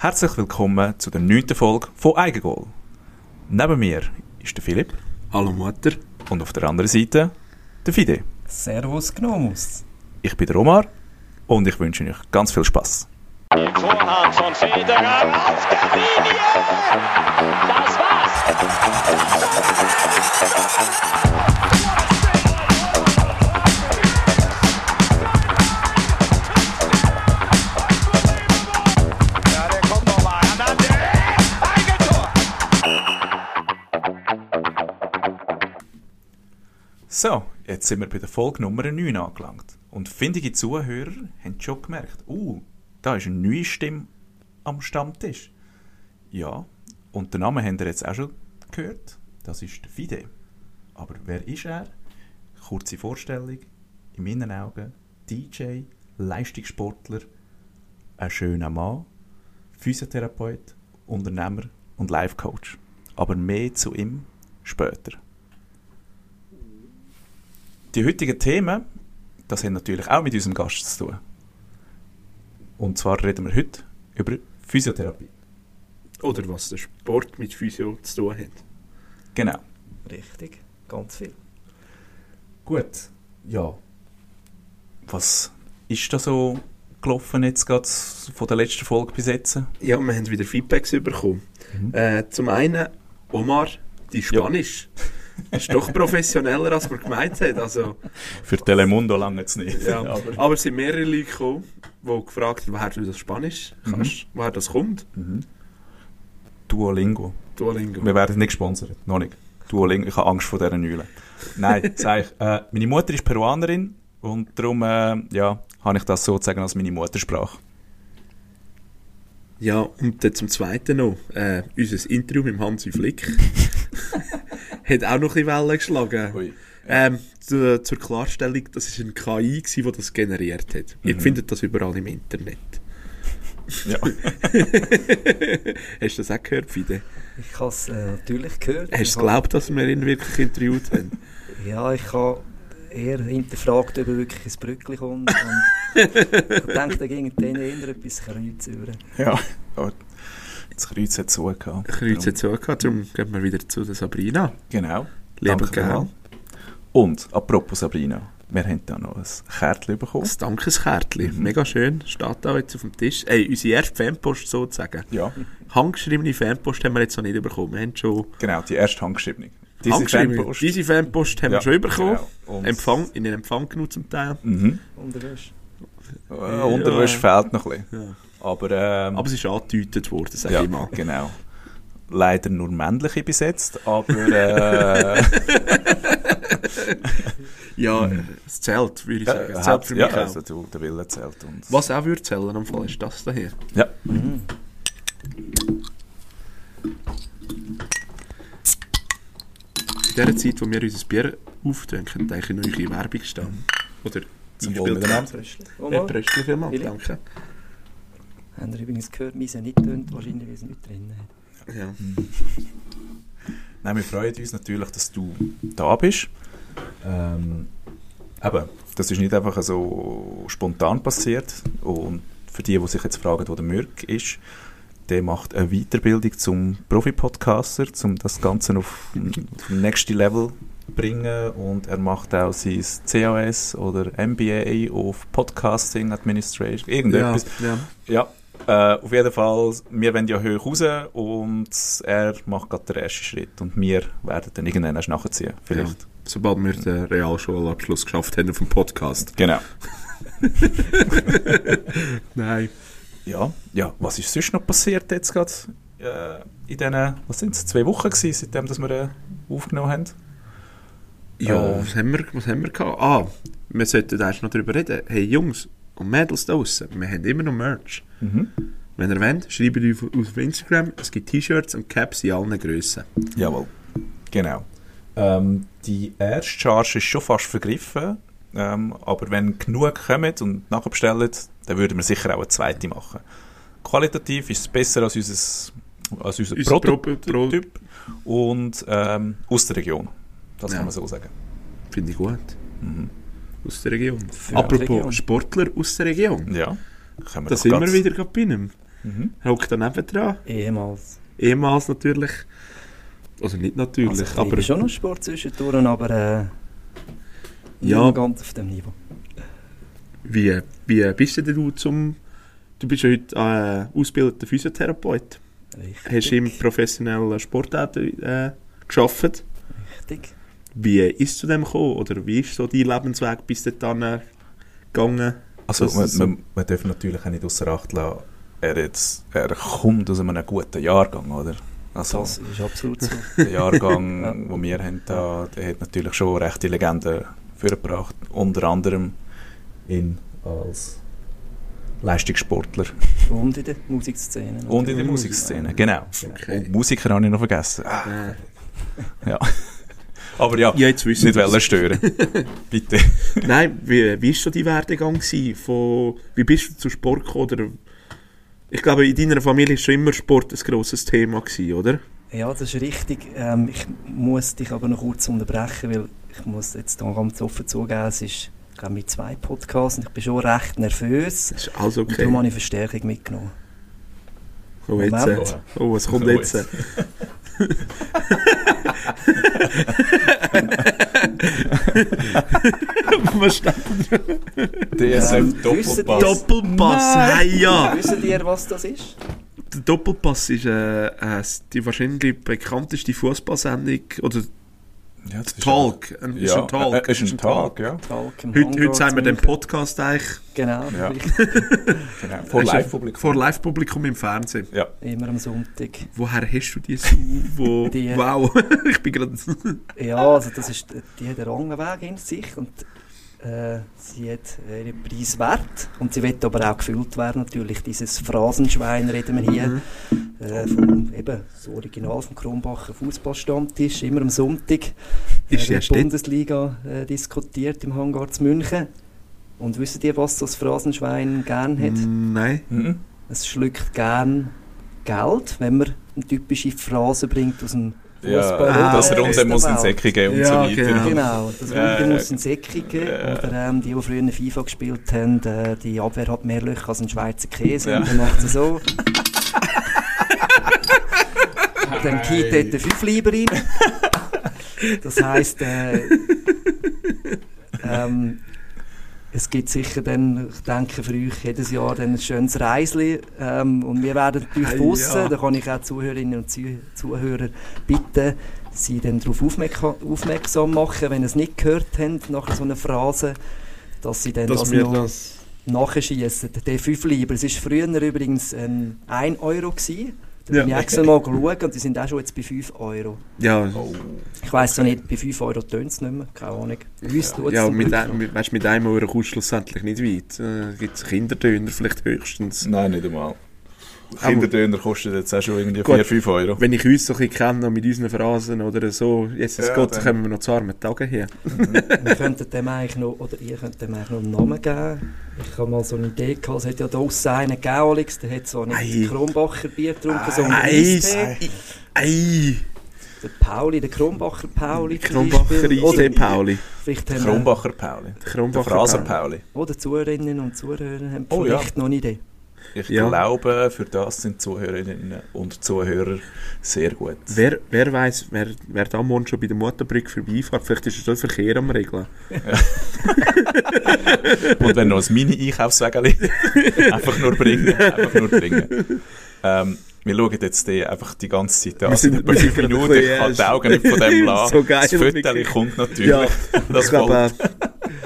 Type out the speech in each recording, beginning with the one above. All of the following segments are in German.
Herzlich willkommen zu der neunten Folge von Eigengoal. Neben mir ist der Philipp Hallo Mutter. und auf der anderen Seite der Fide. Servus Gnomus. Ich bin der Omar und ich wünsche euch ganz viel Spaß. Vorhand von Federer auf der Linie. Das war's. So, jetzt sind wir bei der Folge Nummer 9 angelangt. Und findige Zuhörer haben schon gemerkt, uh, da ist eine neue Stimme am Stammtisch. Ja, und den Namen habt ihr jetzt auch schon gehört. Das ist der Fide. Aber wer ist er? Kurze Vorstellung. In meinen Augen DJ, Leistungssportler, ein schöner Mann, Physiotherapeut, Unternehmer und Life-Coach. Aber mehr zu ihm später. Die heutigen Themen, das haben natürlich auch mit unserem Gast zu tun. Und zwar reden wir heute über Physiotherapie. Oder was der Sport mit Physio zu tun hat. Genau. Richtig, ganz viel. Gut. Ja. Was ist da so gelaufen jetzt gerade von der letzten Folge bis jetzt? Ja, wir haben wieder Feedbacks bekommen. Äh, zum einen, Omar, die Spanisch. Ist doch professioneller, als man gemeint hat. Also, Für Telemundo lange es nicht. ja. Aber, Aber es sind mehrere Leute gekommen, die gefragt haben, woher du das Spanisch kannst, woher das kommt. Duolingo. Duolingo. Wir werden nicht gesponsert. Noch nicht. Duolingo. Ich habe Angst vor dieser Nüle. Nein, sag ich. Äh, meine Mutter ist Peruanerin und darum äh, ja, habe ich das sozusagen als meine Muttersprache. Ja, und dann zum Zweiten noch, äh, unser Interview mit dem Hansi Flick hat auch noch ein bisschen Wellen geschlagen. Ui. Ähm, zu, zur Klarstellung, das war ein KI, die das generiert hat. Ihr Mhm. findet das überall im Internet. Ja. Hast du das auch gehört, Fide? Ich habe es äh, natürlich gehört. Hast du habe- geglaubt, dass wir ihn wirklich interviewt haben? Ja, ich habe eher hinterfragt, ob er wirklich ins Brückli kommt. Und ich denke, da ging denen eher etwas Kreuz über. ja. Aber Das Kreuz hat zugehört. Kreuz hat so gehabt, darum gehen wir wieder zu der Sabrina. Genau. Gern. vielmals. Und, apropos Sabrina, wir haben da noch ein Kärtchen bekommen. Das Dankeskärtchen, Mhm. mega schön, steht da jetzt auf dem Tisch. Ey, unsere erste Fanpost sozusagen. Ja, Handgeschriebene Fanpost haben wir jetzt noch nicht bekommen. Wir haben schon genau, die erste handgeschriebene. Diese handgeschriebene. Fanpost. Diese Fanpost haben Ja, wir schon bekommen. genau. Empfang, in den Empfang genug zum Teil. Mhm. Unterwäsche. Äh, Unterwäsche fehlt noch ein bisschen. Ja. Aber, ähm, Aber es ist angedeutet worden, sag ja, ich mal. genau. Leider nur männliche besetzt, aber äh, Ja, es zählt, würde ich ja, sagen. Es zählt für ja, mich auch. also du, der Wille zählt. Und, Was auch würde zählen am Fall ist das hier. Ja, In der Zeit, wo wir unser Bier könnte eigentlich eine neue Werbung stehen. Oder Zum Wohl miteinander. Ja, Omar, Pröstchen vielmals, Habt ihr übrigens gehört, wir sind nicht tönt, wahrscheinlich, weil es nicht drin hat. Ja. Nein, wir freuen uns natürlich, dass du da bist. Ähm, eben, das ist nicht einfach so spontan passiert. Und für die, die sich jetzt fragen, wo der Mürk ist, der macht eine Weiterbildung zum Profi-Podcaster, um das Ganze auf auf nächste Level zu bringen. Und er macht auch sein CAS oder MBA auf Podcasting Administration, irgendetwas. ja. Ja, äh, auf jeden Fall, wir wollen ja hoch raus und er macht gerade den ersten Schritt und wir werden dann irgendwann erst nachziehen, vielleicht. Ja. Sobald wir den Realschulabschluss geschafft haben auf dem Podcast. Genau. Nein. Ja, ja, was ist sonst noch passiert jetzt gerade äh, in diesen, was sind es, zwei Wochen gewesen, seitdem dass wir äh, aufgenommen haben? Ja, Äh. was, haben wir, was haben wir gehabt? Ah, wir sollten erst noch darüber reden. Hey Jungs und Mädels da draussen, wir haben immer noch Merch. Mhm. Wenn ihr wollt, schreibt uns auf, Instagram. Es gibt T-Shirts und Caps in allen Grössen. Jawohl, genau. Ähm, die erste Charge ist schon fast vergriffen, ähm, aber wenn genug kommen und nachbestellen, dann würden wir sicher auch eine zweite machen. Qualitativ ist es besser als unser, als unser, Unser Prototyp und ähm, aus der Region. Das Ja. kann man so sagen. Finde ich gut. Mhm. Aus der Region. die Apropos Region. Sportler aus der Region. Ja, Da sind wir wieder gerade bei einem. Mhm. hockt daneben dran. Ehemals. Ehemals natürlich. Also nicht natürlich, Also ich aber schon noch Sport zwischendurch, aber äh, Ja. nicht ganz auf dem Niveau. wie, wie bist denn du zum... Du bist ja heute äh, ausgebildeter Physiotherapeut. Richtig. Hast im professionellen Sport äh, geschafft. Richtig. Wie ist es zu dem gekommen? Oder wie ist so dein Lebensweg bis dahin gegangen? Also man, man, man darf natürlich auch nicht außer Acht lassen, er, jetzt, er kommt aus einem guten Jahrgang, oder? Also Das ist absolut so. der Jahrgang, Ja. den wir haben, da, der hat natürlich schon rechte Legenden vorgebracht. Unter anderem ihn als Leistungssportler Und in der Musikszene. und in der Musikszene, genau. Okay. Und Musiker habe ich noch vergessen. Ah, ja. Aber ja, ja, jetzt wissen nicht wollen stören. Bitte. Nein, wie, wie ist so dein Werdegang? Von, wie bist du zu Sport gekommen? Oder, ich glaube, in deiner Familie war schon immer Sport ein grosses Thema, gewesen, oder? Ja, das ist richtig. Ähm, ich muss dich aber noch kurz unterbrechen, weil ich muss jetzt da ganz offen zugeben, es ist ich glaube, mit zwei Podcasts und ich bin schon recht nervös. Das ist alles Und okay. darum habe ich Verstärkung mitgenommen. Oh, jetzt, oh, was kommt jetzt? steht? DSF Doppelpass. Doppelpass, hey, ja! Wisst ihr, was das ist? Der Doppelpass ist äh, äh, die wahrscheinlich bekannteste Fußballsendung oder Ja, ist Talk. Ein, ist Ja, ein Talk. äh, ist ein Talk, ja. Talk Heute, heute sagen wir den. Podcast eigentlich Genau, Ja. Genau. Vor Live-Publikum. vor Live-Publikum im Fernsehen. Ja. immer am Sonntag. Woher hast du die so? Wo, Die- wow, ich bin gerade. Ja, also das ist, die hat einen langen Weg in sich und äh, sie hat ihren Preis wert und sie wird aber auch gefüllt werden natürlich. Dieses Phrasenschwein reden wir hier äh, vom, eben, das Original vom Kronbacher Fußballstammtisch, immer am Sonntag. Ist äh, die steht- Bundesliga äh, diskutiert im Hangar zu München. Und wisst ihr, was das Phrasenschwein gern hat? Nein. Mhm. Es schluckt gern Geld, wenn man eine typische Phrase bringt aus dem Fußball. Er okay. uns muss in Säcke geben und Ja, so weiter. genau. Genau, das Ja, Runde ja. muss in Säcke geben. Ja. Oder ähm, die, die früher in FIFA gespielt haben, äh, die Abwehr hat mehr Löcher als ein Schweizer Käse. Ja. Und dann macht sie so. dann geht dort der Fünfleiber rein. Das heisst, äh, ähm, es gibt sicher dann, ich denke für euch jedes Jahr dann ein schönes Reisli ähm, und wir werden natürlich Hey, draussen, ja. da kann ich auch Zuhörerinnen und Zuh- Zuhörer bitten, sie dann darauf aufmerksam, machen, wenn sie es nicht gehört haben, nach so einer Phrase, dass sie dann Dass das wir noch das. nachschießen. Der 5 Lieber, es war früher übrigens ähm, 1 Euro. Gewesen. Ja. ich extra mal geschaut und die sind auch schon jetzt bei 5 Euro. Ja, Oh. Ich weiss so nicht, bei 5 Euro tönt es nicht mehr, keine Ahnung. Uns ja zum mit, ein, mit, weißt, mit einem Euro kommst du schlussendlich nicht weit. Äh, gibt es Kinderdöner vielleicht höchstens. Nein, nicht einmal. Kinderdöner kostet jetzt auch schon irgendwie Gut. 4, 5 Euro. Wenn ich uns so ein bisschen kenne mit unseren Phrasen oder so, jetzt Ja, Gott, dann- kommen wir noch zu armen Tagen her. Wir könnten dem eigentlich noch, oder ihr könnt dem eigentlich noch einen Namen geben. Ich habe mal so eine Idee gehabt, es hat ja da draussen einen gegeben, Alex, der hat zwar nicht Ei. Kronbacher Bier getrunken, sondern Eis! Eistee. Ei! Der Pauli, der Kronbacher Pauli Kronbacher Oder, Pauli. vielleicht haben Kronbacher Pauli. Der Fraser Pauli. Oder Zuhörerinnen und Zuhörer haben Oh ja. vielleicht noch eine Idee. Ich Ja. glaube, für das sind Zuhörerinnen und Zuhörer sehr gut. Wer, wer weiß, wer, wer da morgen schon bei der Motorbrücke vorbeifährt, vielleicht ist es dort Verkehr am Regeln. Und wenn noch ein Mini-Einkaufswägeli einfach nur bringen. Einfach nur bringen. Ähm, wir schauen jetzt die einfach die ganze Zeit an. Wir sind- sind fünf Minuten. Ich kann die Augen nicht von dem lassen. so geil, das Föteli wirklich. kommt natürlich. Ja, das ich glaube, äh,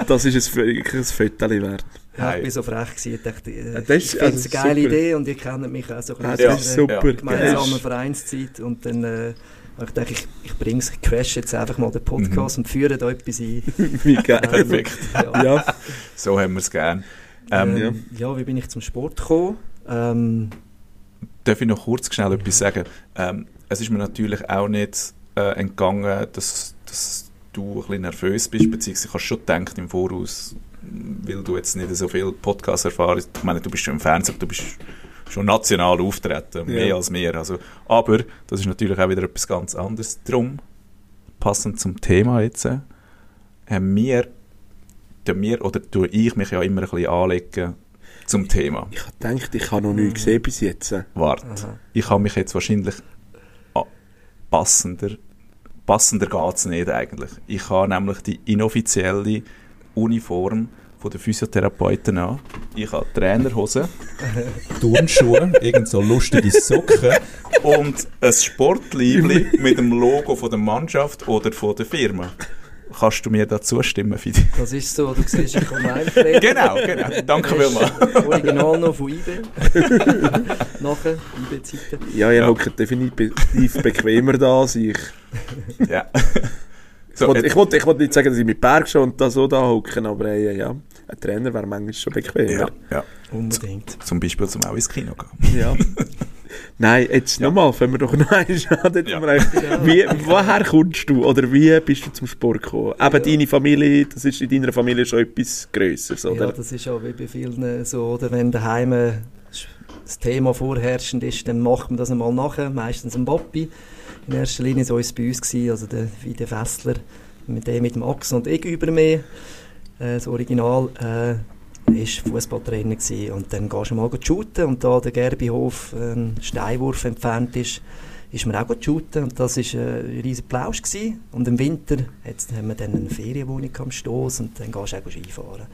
das ist ein, wirklich ein Foto wert. Ja, ich bin so frech gewesen, ich dachte, äh, das ist- ich finde es also eine geile super. Idee und ihr kennt mich auch so ein bisschen aus der ja. super. gemeinsamen. Vereinszeit und dann äh, habe ich dachte, ich, ich bringe es, ich crash jetzt einfach mal den Podcast und führe da etwas ein. Wie geil. Perfekt. Ja. Ja, So haben wir es gern. Ähm, Ähm, ja. wie bin ich zum Sport gekommen? Ähm, Darf ich noch kurz schnell etwas sagen? Ähm, es ist mir natürlich auch nicht äh, entgangen, dass, dass du ein bisschen nervös bist, beziehungsweise ich habe schon gedacht im Voraus, weil du jetzt nicht so viel Podcast erfahren Ich meine, du bist schon im Fernsehen, du bist schon national auftreten, mehr Ja. als mehr. Also, aber das ist natürlich auch wieder etwas ganz anderes. Drum, passend zum Thema jetzt, äh, haben wir, tun wir oder tue ich mich ja immer ein bisschen anlegen, zum Thema. Ich habe gedacht, ich habe noch nichts gesehen bis jetzt. Warte, ich habe mich jetzt wahrscheinlich ah, passender, passender geht es nicht eigentlich. Ich habe nämlich die inoffizielle Uniform von der Physiotherapeuten an. Ich habe Trainerhose, Turnschuhe, irgend so lustige Socken und ein Sportliebli mit dem Logo von der Mannschaft oder von der Firma. Kannst du mir da zustimmen, Fidi? Das ist so, du siehst, ich komme einfliegen. Genau, genau. Danke vielmals. Original noch von IB. Nachher, IB-Zeiten. Ja, ihr hockt definitiv bequemer da als ich. Ja. Ich So, ich wollte- ich nicht sagen, dass ich mit Berg schon und da so da hocken, aber äh, ja, ein Trainer wäre manchmal schon bequemer. ja, ja. Unbedingt. Zum Beispiel zum auch ins Kino gehen. Ja. Nein, jetzt nochmal, fangen wir doch noch einmal an. Ja. Wie, woher kommst du oder wie bist du zum Sport gekommen? Eben deine Familie, das ist in deiner Familie schon etwas Grösseres, Ja, oder? das ist ja wie bei vielen so, oder wenn daheim äh, das Thema vorherrschend ist, dann macht man das einmal nachher, meistens ein Papi. In erster Linie so ist bei uns gewesen, also der Vide Fessler, mit dem mit Axel und ich über mir, äh, das Original, äh, ist Fußballtrainer gewesen. und dann gehst du mal shooten und da der Gerbihof ein Steinwurf entfernt ist, ist man auch gut shooten und das ist äh, ein riesen Plausch gewesen. und im Winter jetzt haben wir dann eine Ferienwohnung am Stoß und dann gehst du auch Skifahren.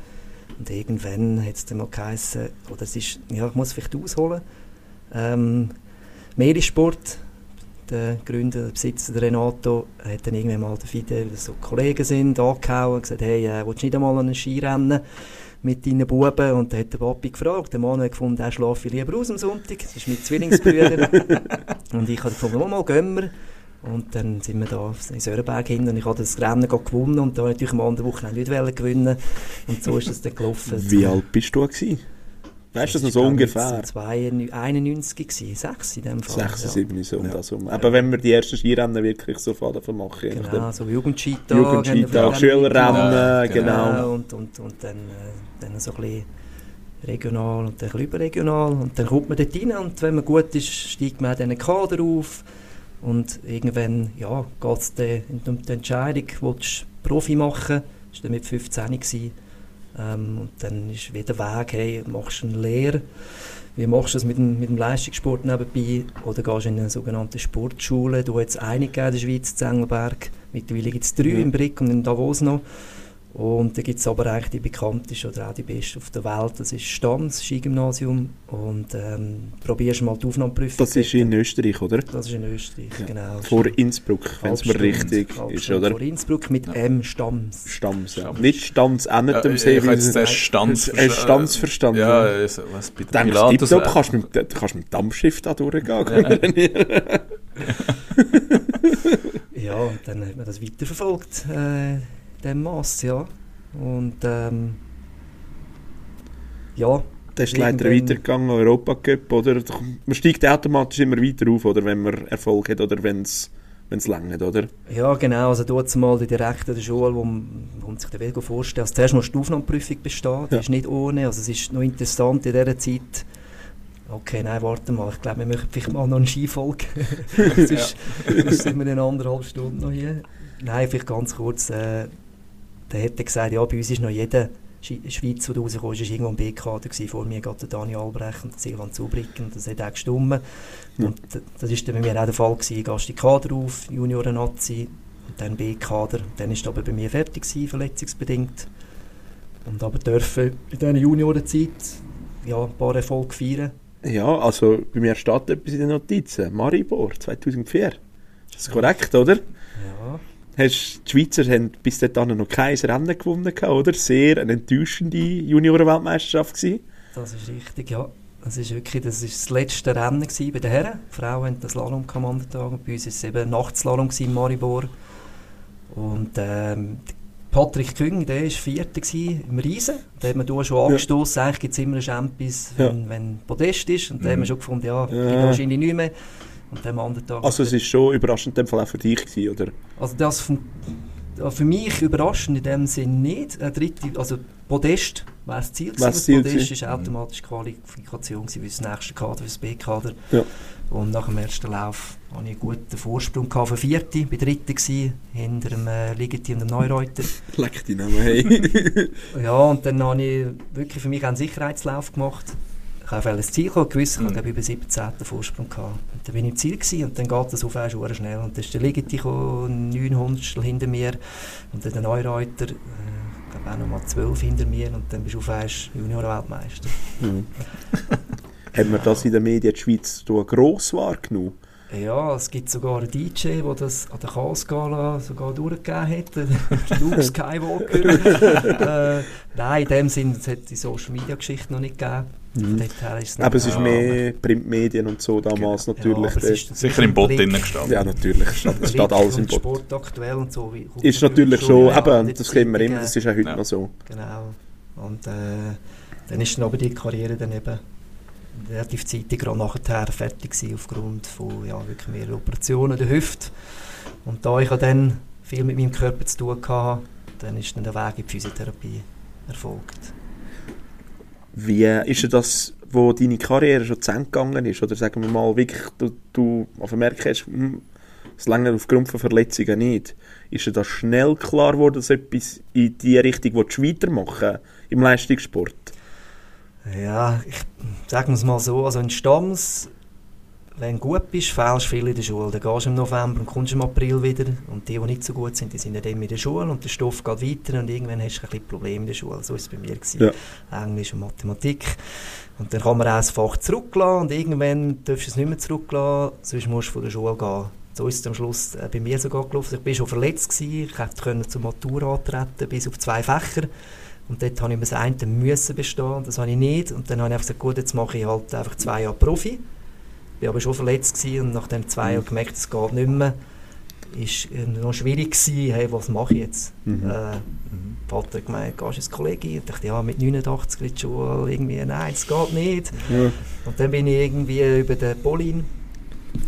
Und irgendwann hat es dann mal geheißen, oder es ist, ja, ich muss vielleicht ausholen, ähm, Meeressport, der Gründer, der Besitzer, der Renato, hat dann irgendwann mal der Fidel, so Kollegen sind, angehauen und gesagt, hey, äh, willst du nicht einmal an einen Skirennen mit deinen Buben? Und dann hat der Papi gefragt, der Mann hat gefunden, er schlafe lieber aus am Sonntag, das ist mit Zwillingsbrüdern. und ich habe gefunden, oh, mal, gehen wir. Und dann sind wir da in Sörenberg hin und ich habe das Rennen gewonnen und da natürlich am anderen Wochenende nicht gewinnen Und so ist es dann gelaufen. Wie alt bist du gewesen? Weißt du das noch so ungefähr? 91 gewesen, 6 in dem Fall. 6, ja. 7, so um das herum. Aber wenn wir die ersten Skirennen wirklich so davon machen. Genau, so Jugendskitag. Jugendskitag, Schülerrennen, Ja, genau. Genau, und, und, und dann, äh, dann so ein bisschen regional und dann ein bisschen überregional. Und dann kommt man dort rein und wenn man gut ist, steigt man auch dann einen Kader auf. Und irgendwann ja, geht es um die Entscheidung, willst du Profi machen? Das war dann mit 15 gewesen. Ähm, und dann ist wieder der Weg, hey, machst du eine Lehre? Wie machst du das mit dem, mit dem Leistungssport nebenbei? Oder gehst du in eine sogenannte Sportschule? Du hast eine in der Schweiz, in Engelberg. Mittlerweile gibt es drei Ja. in Brick und in Davos noch. Und da gibt es aber eigentlich die bekannteste oder auch die beste auf der Welt. Das ist Stams, Skigymnasium. Und ähm, probierst mal die Aufnahmeprüfung. Das ist in Österreich, oder? Das ist in Österreich, Ja. genau. Vor Innsbruck, wenn es mir Halbstunde- richtig ist, Halbstunde oder? Vor Innsbruck mit M Stams. Stams, ja. Stams. Nicht Stams endet am Ja, See. ich habe jetzt den Stanz Äh, verstanden. Ja, also, was der Denkst du, Pilatus tipptopp, wäre. kannst du mit, du kannst mit dem Dampfschiff da durchgehen. Ja, und dann hat man das weiterverfolgt, äh, dem Mass, ja. Und ähm, ja, Dann ist leider weitergegangen, Europacup, oder? Man steigt automatisch immer weiter auf, oder? Wenn man Erfolg hat, oder wenn es längert, oder? ja genau, also dort mal die direkt an der Schule, wo man, wo man sich den Weg vorstellt. Also zuerst musst du die Aufnahmeprüfung bestehen, die Ja. ist nicht ohne, also es ist noch interessant in dieser Zeit, Okay, nein, warte mal. Ich glaube, wir machen vielleicht mal noch eine Skifolge. sonst, sonst sind wir in anderthalb Stunden noch hier. Nein, vielleicht ganz kurz. Äh, der hätte gesagt, ja, bei uns ist noch jeder Schi- Schweiz, der rausgekommen ist, ist irgendwo ein B-Kader gewesen. Vor mir geht der Dani Albrecht und der Silvan Zubricken. Und das hat auch gestimmt. Ja. Und das ist dann bei mir auch der Fall gewesen. Gehst die Kader auf, Junioren-Nazi und dann B-Kader. Dann ist es aber bei mir fertig gewesen, verletzungsbedingt. Und aber dürfen in dieser Juniorenzeit ja, ein paar Erfolge feiern. Ja, also bei mir steht etwas in den Notizen. Maribor, 2004. Ist das korrekt, oder? Ja, Hast, die Schweizer haben bis dahin noch kein Rennen gewonnen, oder? Sehr eine enttäuschende Juniorenweltmeisterschaft gewesen. das ist richtig, ja. Das ist wirklich das, ist das letzte Rennen gewesen bei den Herren. Die Frauen haben das Slalom Tag und bei uns war es eben Nachtslalom in Maribor. Und ähm, Patrick Küng, der war Vierter gewesen im Riesen. Da hat man da schon Ja. angestoßen, eigentlich gibt es immer einen Champions, wenn, wenn Podest ist. Und da haben wir schon gefunden, ja, Ja. wahrscheinlich nicht mehr. Und am anderen Tag... Also es ist schon überraschend in dem Fall auch für dich gewesen, oder? Also das vom für mich überraschend in dem Sinn nicht. Ein dritte, also Podest wäre das Ziel gewesen. Ziel Podest ist automatisch Qualifikation gewesen für das nächste Kader, für das B-Kader. Ja. Und nach dem ersten Lauf hatte ich einen guten Vorsprung gehabt für Vierte, bei Dritten gewesen, hinter dem äh, Ligeti und dem Neureuter. Leck die Namen, hey. Ja, und dann habe ich wirklich für mich einen Sicherheitslauf gemacht. Ich habe ein Ziel gehabt, gewiss, ich Mhm. hatte über 17. Vorsprung gehabt. Und dann bin ich im Ziel gewesen, und dann geht das auf einmal sehr schnell. Und dann ist der Ligeti gekommen, 900 hinter mir und dann der Neureuter, äh, ich glaube auch nochmal 12 hinter mir und dann bist du auf einmal Junior-Weltmeister. Mhm. Hat man das in den Medien in der Schweiz so gross wahrgenommen? Ja, es gibt sogar einen DJ, der das an der Chaos-Gala sogar durchgegeben hat, der Luke Skywalker. äh, nein, in dem Sinne, es hat die Social-Media-Geschichte noch nicht gegeben. Es Aber es ist mehr Printmedien und so damals Ja, natürlich. aber der- ist Sicher im Bot drinnen gestanden. ja, natürlich. Es steht, es steht alles im Bot. Sport aktuell und so. Ist natürlich schon, schon, ja, das kennen wir immer, das ist auch heute Ja. noch so. Genau. Und äh, dann ist dann aber die Karriere dann eben relativ zeitig gerade nachher fertig gewesen, aufgrund von ja, wirklich mehreren Operationen der Hüfte. Und da ich ja dann viel mit meinem Körper zu tun hatte, dann ist dann der Weg in die Physiotherapie erfolgt. Wie ist denn das, wo deine Karriere schon zu Ende gegangen ist? Oder sagen wir mal, wirklich, du, du vermerkt hast, hm, es länger aufgrund von Verletzungen nicht. Ist dir das schnell klar geworden, dass etwas in die Richtung willst weitermachen im Leistungssport? Ja, ich sagen wir es mal so, also in Stamms, wenn du gut bist, fehlst du viel in der Schule. Dann gehst du im November und kommst im April wieder und die, die nicht so gut sind, die sind dann in der Schule und der Stoff geht weiter und irgendwann hast du ein bisschen Probleme in der Schule. So war es bei mir. Gewesen. Ja. Englisch und Mathematik. Und dann kann man auch das Fach zurücklassen und irgendwann darfst du es nicht mehr zurücklassen, sonst musst du von der Schule gehen. So ist es am Schluss äh, bei mir sogar gelaufen. Ich war schon verletzt, gewesen. ich können zur Matura antreten, bis auf zwei Fächer. Und dort habe ich mir das eine müssen bestehen, das habe ich nicht. Und dann habe ich einfach gesagt, gut, jetzt mache ich halt einfach zwei Jahre Profi. Ich war aber schon verletzt gewesen und nach den zwei Jahren gemerkt, es geht nicht mehr. Ist noch schwierig gewesen, hey, was mache ich jetzt? Mhm. Äh, Vater hat gemeint, gehst du ins Kollegium? Ich dachte, ja, mit 89 in die Schule, irgendwie, nein, das geht nicht. Ja. Und dann bin ich irgendwie über den Polin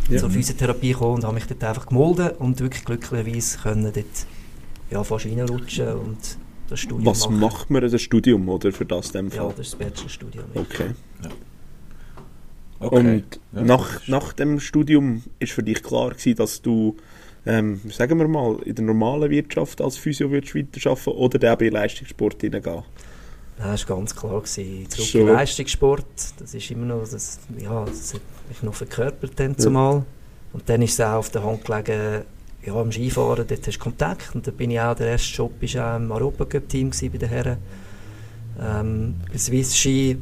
Ja. zur Physiotherapie gekommen und habe mich dort einfach gemolden und wirklich glücklicherweise können dort ja, fast reinrutschen und das Studium Was machen. macht man in das Studium, oder, für das in dem Ja, Fall? das ist das Bachelorstudium. Okay. Okay. Und Ja, nach, nach dem Studium ist für dich klar gewesen, dass du, ähm, sagen wir mal, in der normalen Wirtschaft als Physio würdest weiterarbeiten oder dann den Leistungssport hineingehen? Das war ganz klar. Gewesen. Zurück So. in Leistungssport, das ist immer noch, das, ja, das hat mich noch verkörpert dann zumal. Und dann ist es auch auf der Hand gelegen, ja, am Skifahren, dort hast du Kontakt. Und da bin ich auch, der erste Job war auch im Europacup-Team bei den Herren. Ähm, bei Swiss Ski,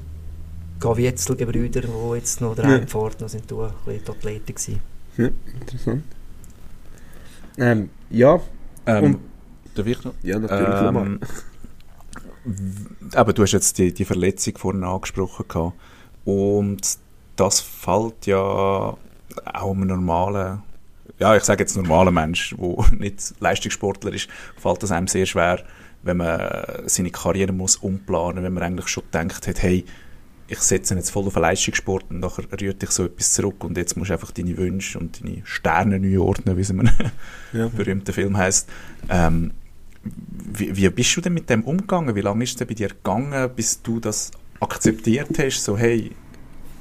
Gavietzel-Gebrüder, die jetzt noch der Ja. ja. Pfad noch sind, da ein bisschen die Athleten gewesen. Ja, interessant. Ähm, ja, Ähm, Und- darf ich noch? ja, natürlich. Ähm, aber du hast jetzt die, die Verletzung vorhin angesprochen gehabt. und das fällt ja auch einem normalen, ja ich sage jetzt normalen Mensch, der nicht Leistungssportler ist, fällt das einem sehr schwer, wenn man seine Karriere muss umplanen, wenn man eigentlich schon gedacht hat, hey, ich setze jetzt voll auf den Leistungssport und nachher rührt dich so etwas zurück und jetzt musst du einfach deine Wünsche und deine Sterne neu ordnen, wie es in einem Ja. berühmten Film heißt. Ähm, wie, wie bist du denn mit dem umgegangen? Wie lange ist es denn bei dir gegangen, bis du das akzeptiert hast? So, hey,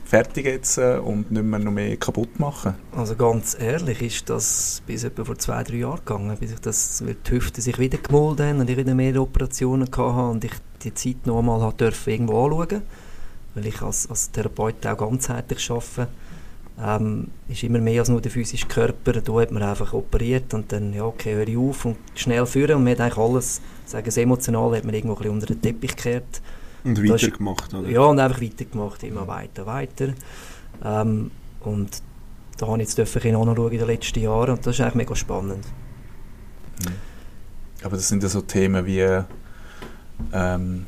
fertig jetzt äh, und nicht mehr noch mehr kaputt machen? Also ganz ehrlich ist das bis etwa vor zwei, drei Jahren gegangen, bis ich das, weil die Hüfte sich wieder gemolden haben und ich wieder mehr Operationen hatte und ich die Zeit noch einmal dürfen irgendwo anschauen, weil ich als, als Therapeut auch ganzheitlich arbeite. Ähm, ist immer mehr als nur der physische Körper, da hat man einfach operiert und dann, ja okay, höre ich auf und schnell führen und man hat eigentlich alles, sagen wir, das Emotionale hat man irgendwo ein bisschen unter den Teppich gekehrt. Und weitergemacht, oder? Ja, und einfach weitergemacht, immer weiter, weiter. Ähm, und da habe ich jetzt dürfen anschauen in den letzten Jahren und das ist eigentlich mega spannend. Aber das sind ja so Themen wie ähm,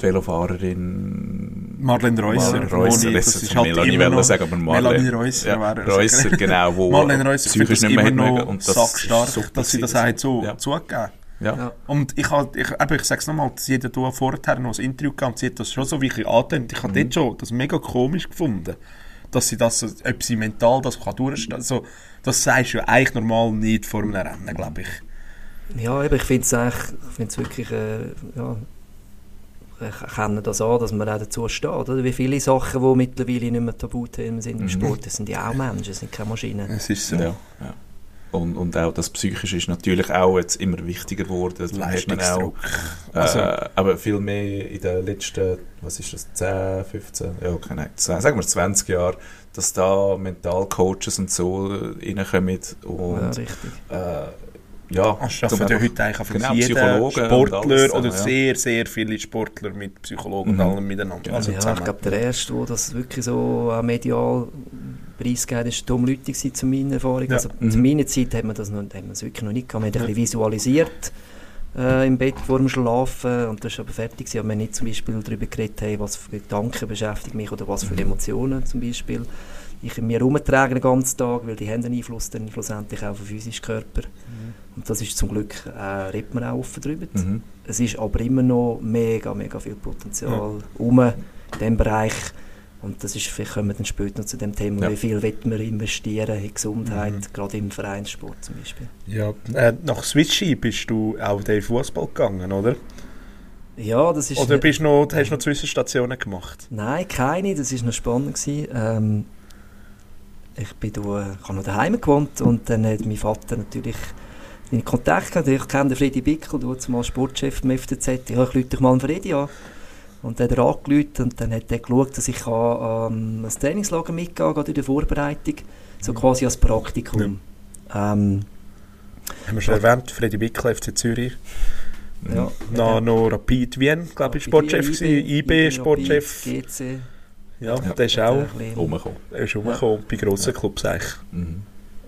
die Velofahrerin Marlene Reusser. Marlene Reusser, das das ist halt Melanie immer noch- sagen, aber Marlene. Melanie Reusser ja, wäre Reusser, genau, wo Marlene Reusser psychisch nicht mehr immer hat noch mögen. Und das sackstark, dass sie das auch so Ja. zugegeben Ja. Ja. Und ich, halt, ich, eben, ich sage es nochmal, sie hat ja vorher noch ein Interview gehabt und sie hat das schon so wirklich angetönt. Ich habe Mhm. dort schon das mega komisch gefunden, dass sie das, so- ob sie mental das kann durchstehen kann. Also, das sagst du ja eigentlich normal nicht vor einem Rennen, glaube ich. Ja, eben, ich finde es eigentlich, ich find's wirklich, äh, ja, erkenne das an, dass man auch dazu steht. Oder? Wie viele Sachen, die mittlerweile nicht mehr Tabuthemen sind im Mhm. Sport, das sind ja auch Menschen, das sind keine Maschinen. Es ist so. Ja, ja. Und, und auch das Psychische ist natürlich auch jetzt immer wichtiger geworden. Man auch. Leistungsdruck. Äh, Also- aber viel mehr in den letzten, was ist das, 10, 15, ja, okay, nein, 10, sagen wir 20 Jahren, dass da Mentalcoaches und so reinkommen Ja, und richtig. äh, ja, Es zum schaffen ja heute eigentlich genau, jeder Psychologen und Sportler alles oder ja. sehr, sehr viele Sportler mit Psychologen Mhm. und allem miteinander. Also ja, zusammen. ich glaube, der erste, der das wirklich so auch medial preisgegeben hat, war Tom Lütti gewesen, zu meiner Erfahrung. Ja. Also, Mhm. Zu meiner Zeit hat man das noch, hat man es wirklich noch nicht gehabt. Man hat ein bisschen visualisiert äh, im Bett vor dem Schlafen und das war aber fertig. gewesen. Aber man hat nicht zum Beispiel darüber geredet, hey, was für Gedanken beschäftigen mich oder was für Mhm. Emotionen zum Beispiel ich in mir herumtrage den ganzen Tag, weil die haben einen Einfluss dann schlussendlich auch auf den physischen Körper. Und das ist zum Glück, äh, redet man auch offen drüber. Mhm. Es ist aber immer noch mega, mega viel Potenzial rum in diesem Bereich. Und das ist, vielleicht kommen wir dann später noch zu dem Thema, Ja. wie viel will man investieren in Gesundheit, Mhm. gerade im Vereinssport zum Beispiel. Ja, äh, nach Switchy bist du auch in den Fußball gegangen, oder? Ja, das ist... Oder bist du noch, hast du noch Zwischenstationen gemacht? Nein, keine, das war noch spannend. Gewesen. Ähm, ich bin da, ich habe noch daheim gewohnt und dann hat mein Vater natürlich in Kontakt gehabt. Ich kenne den Freddy Bickel, du mal Sportchef im. Ja, ich rufe dich mal an Freddy an. Und dann hat er angerufen und dann hat er geschaut, dass ich an ähm, ein Trainingslager mitgehen kann, in der Vorbereitung, so quasi als Praktikum. Ähm, Haben wir schon erwähnt, Freddy Bickel, FC Zürich. ja, Noch, noch Rapid Wien, glaube ich, Sportchef gewesen. IB, Sportchef. GC. Ja, Ja. der ist auch Rumgekommen. er ist rumgekommen, bei grossen Clubs eigentlich. Mhm.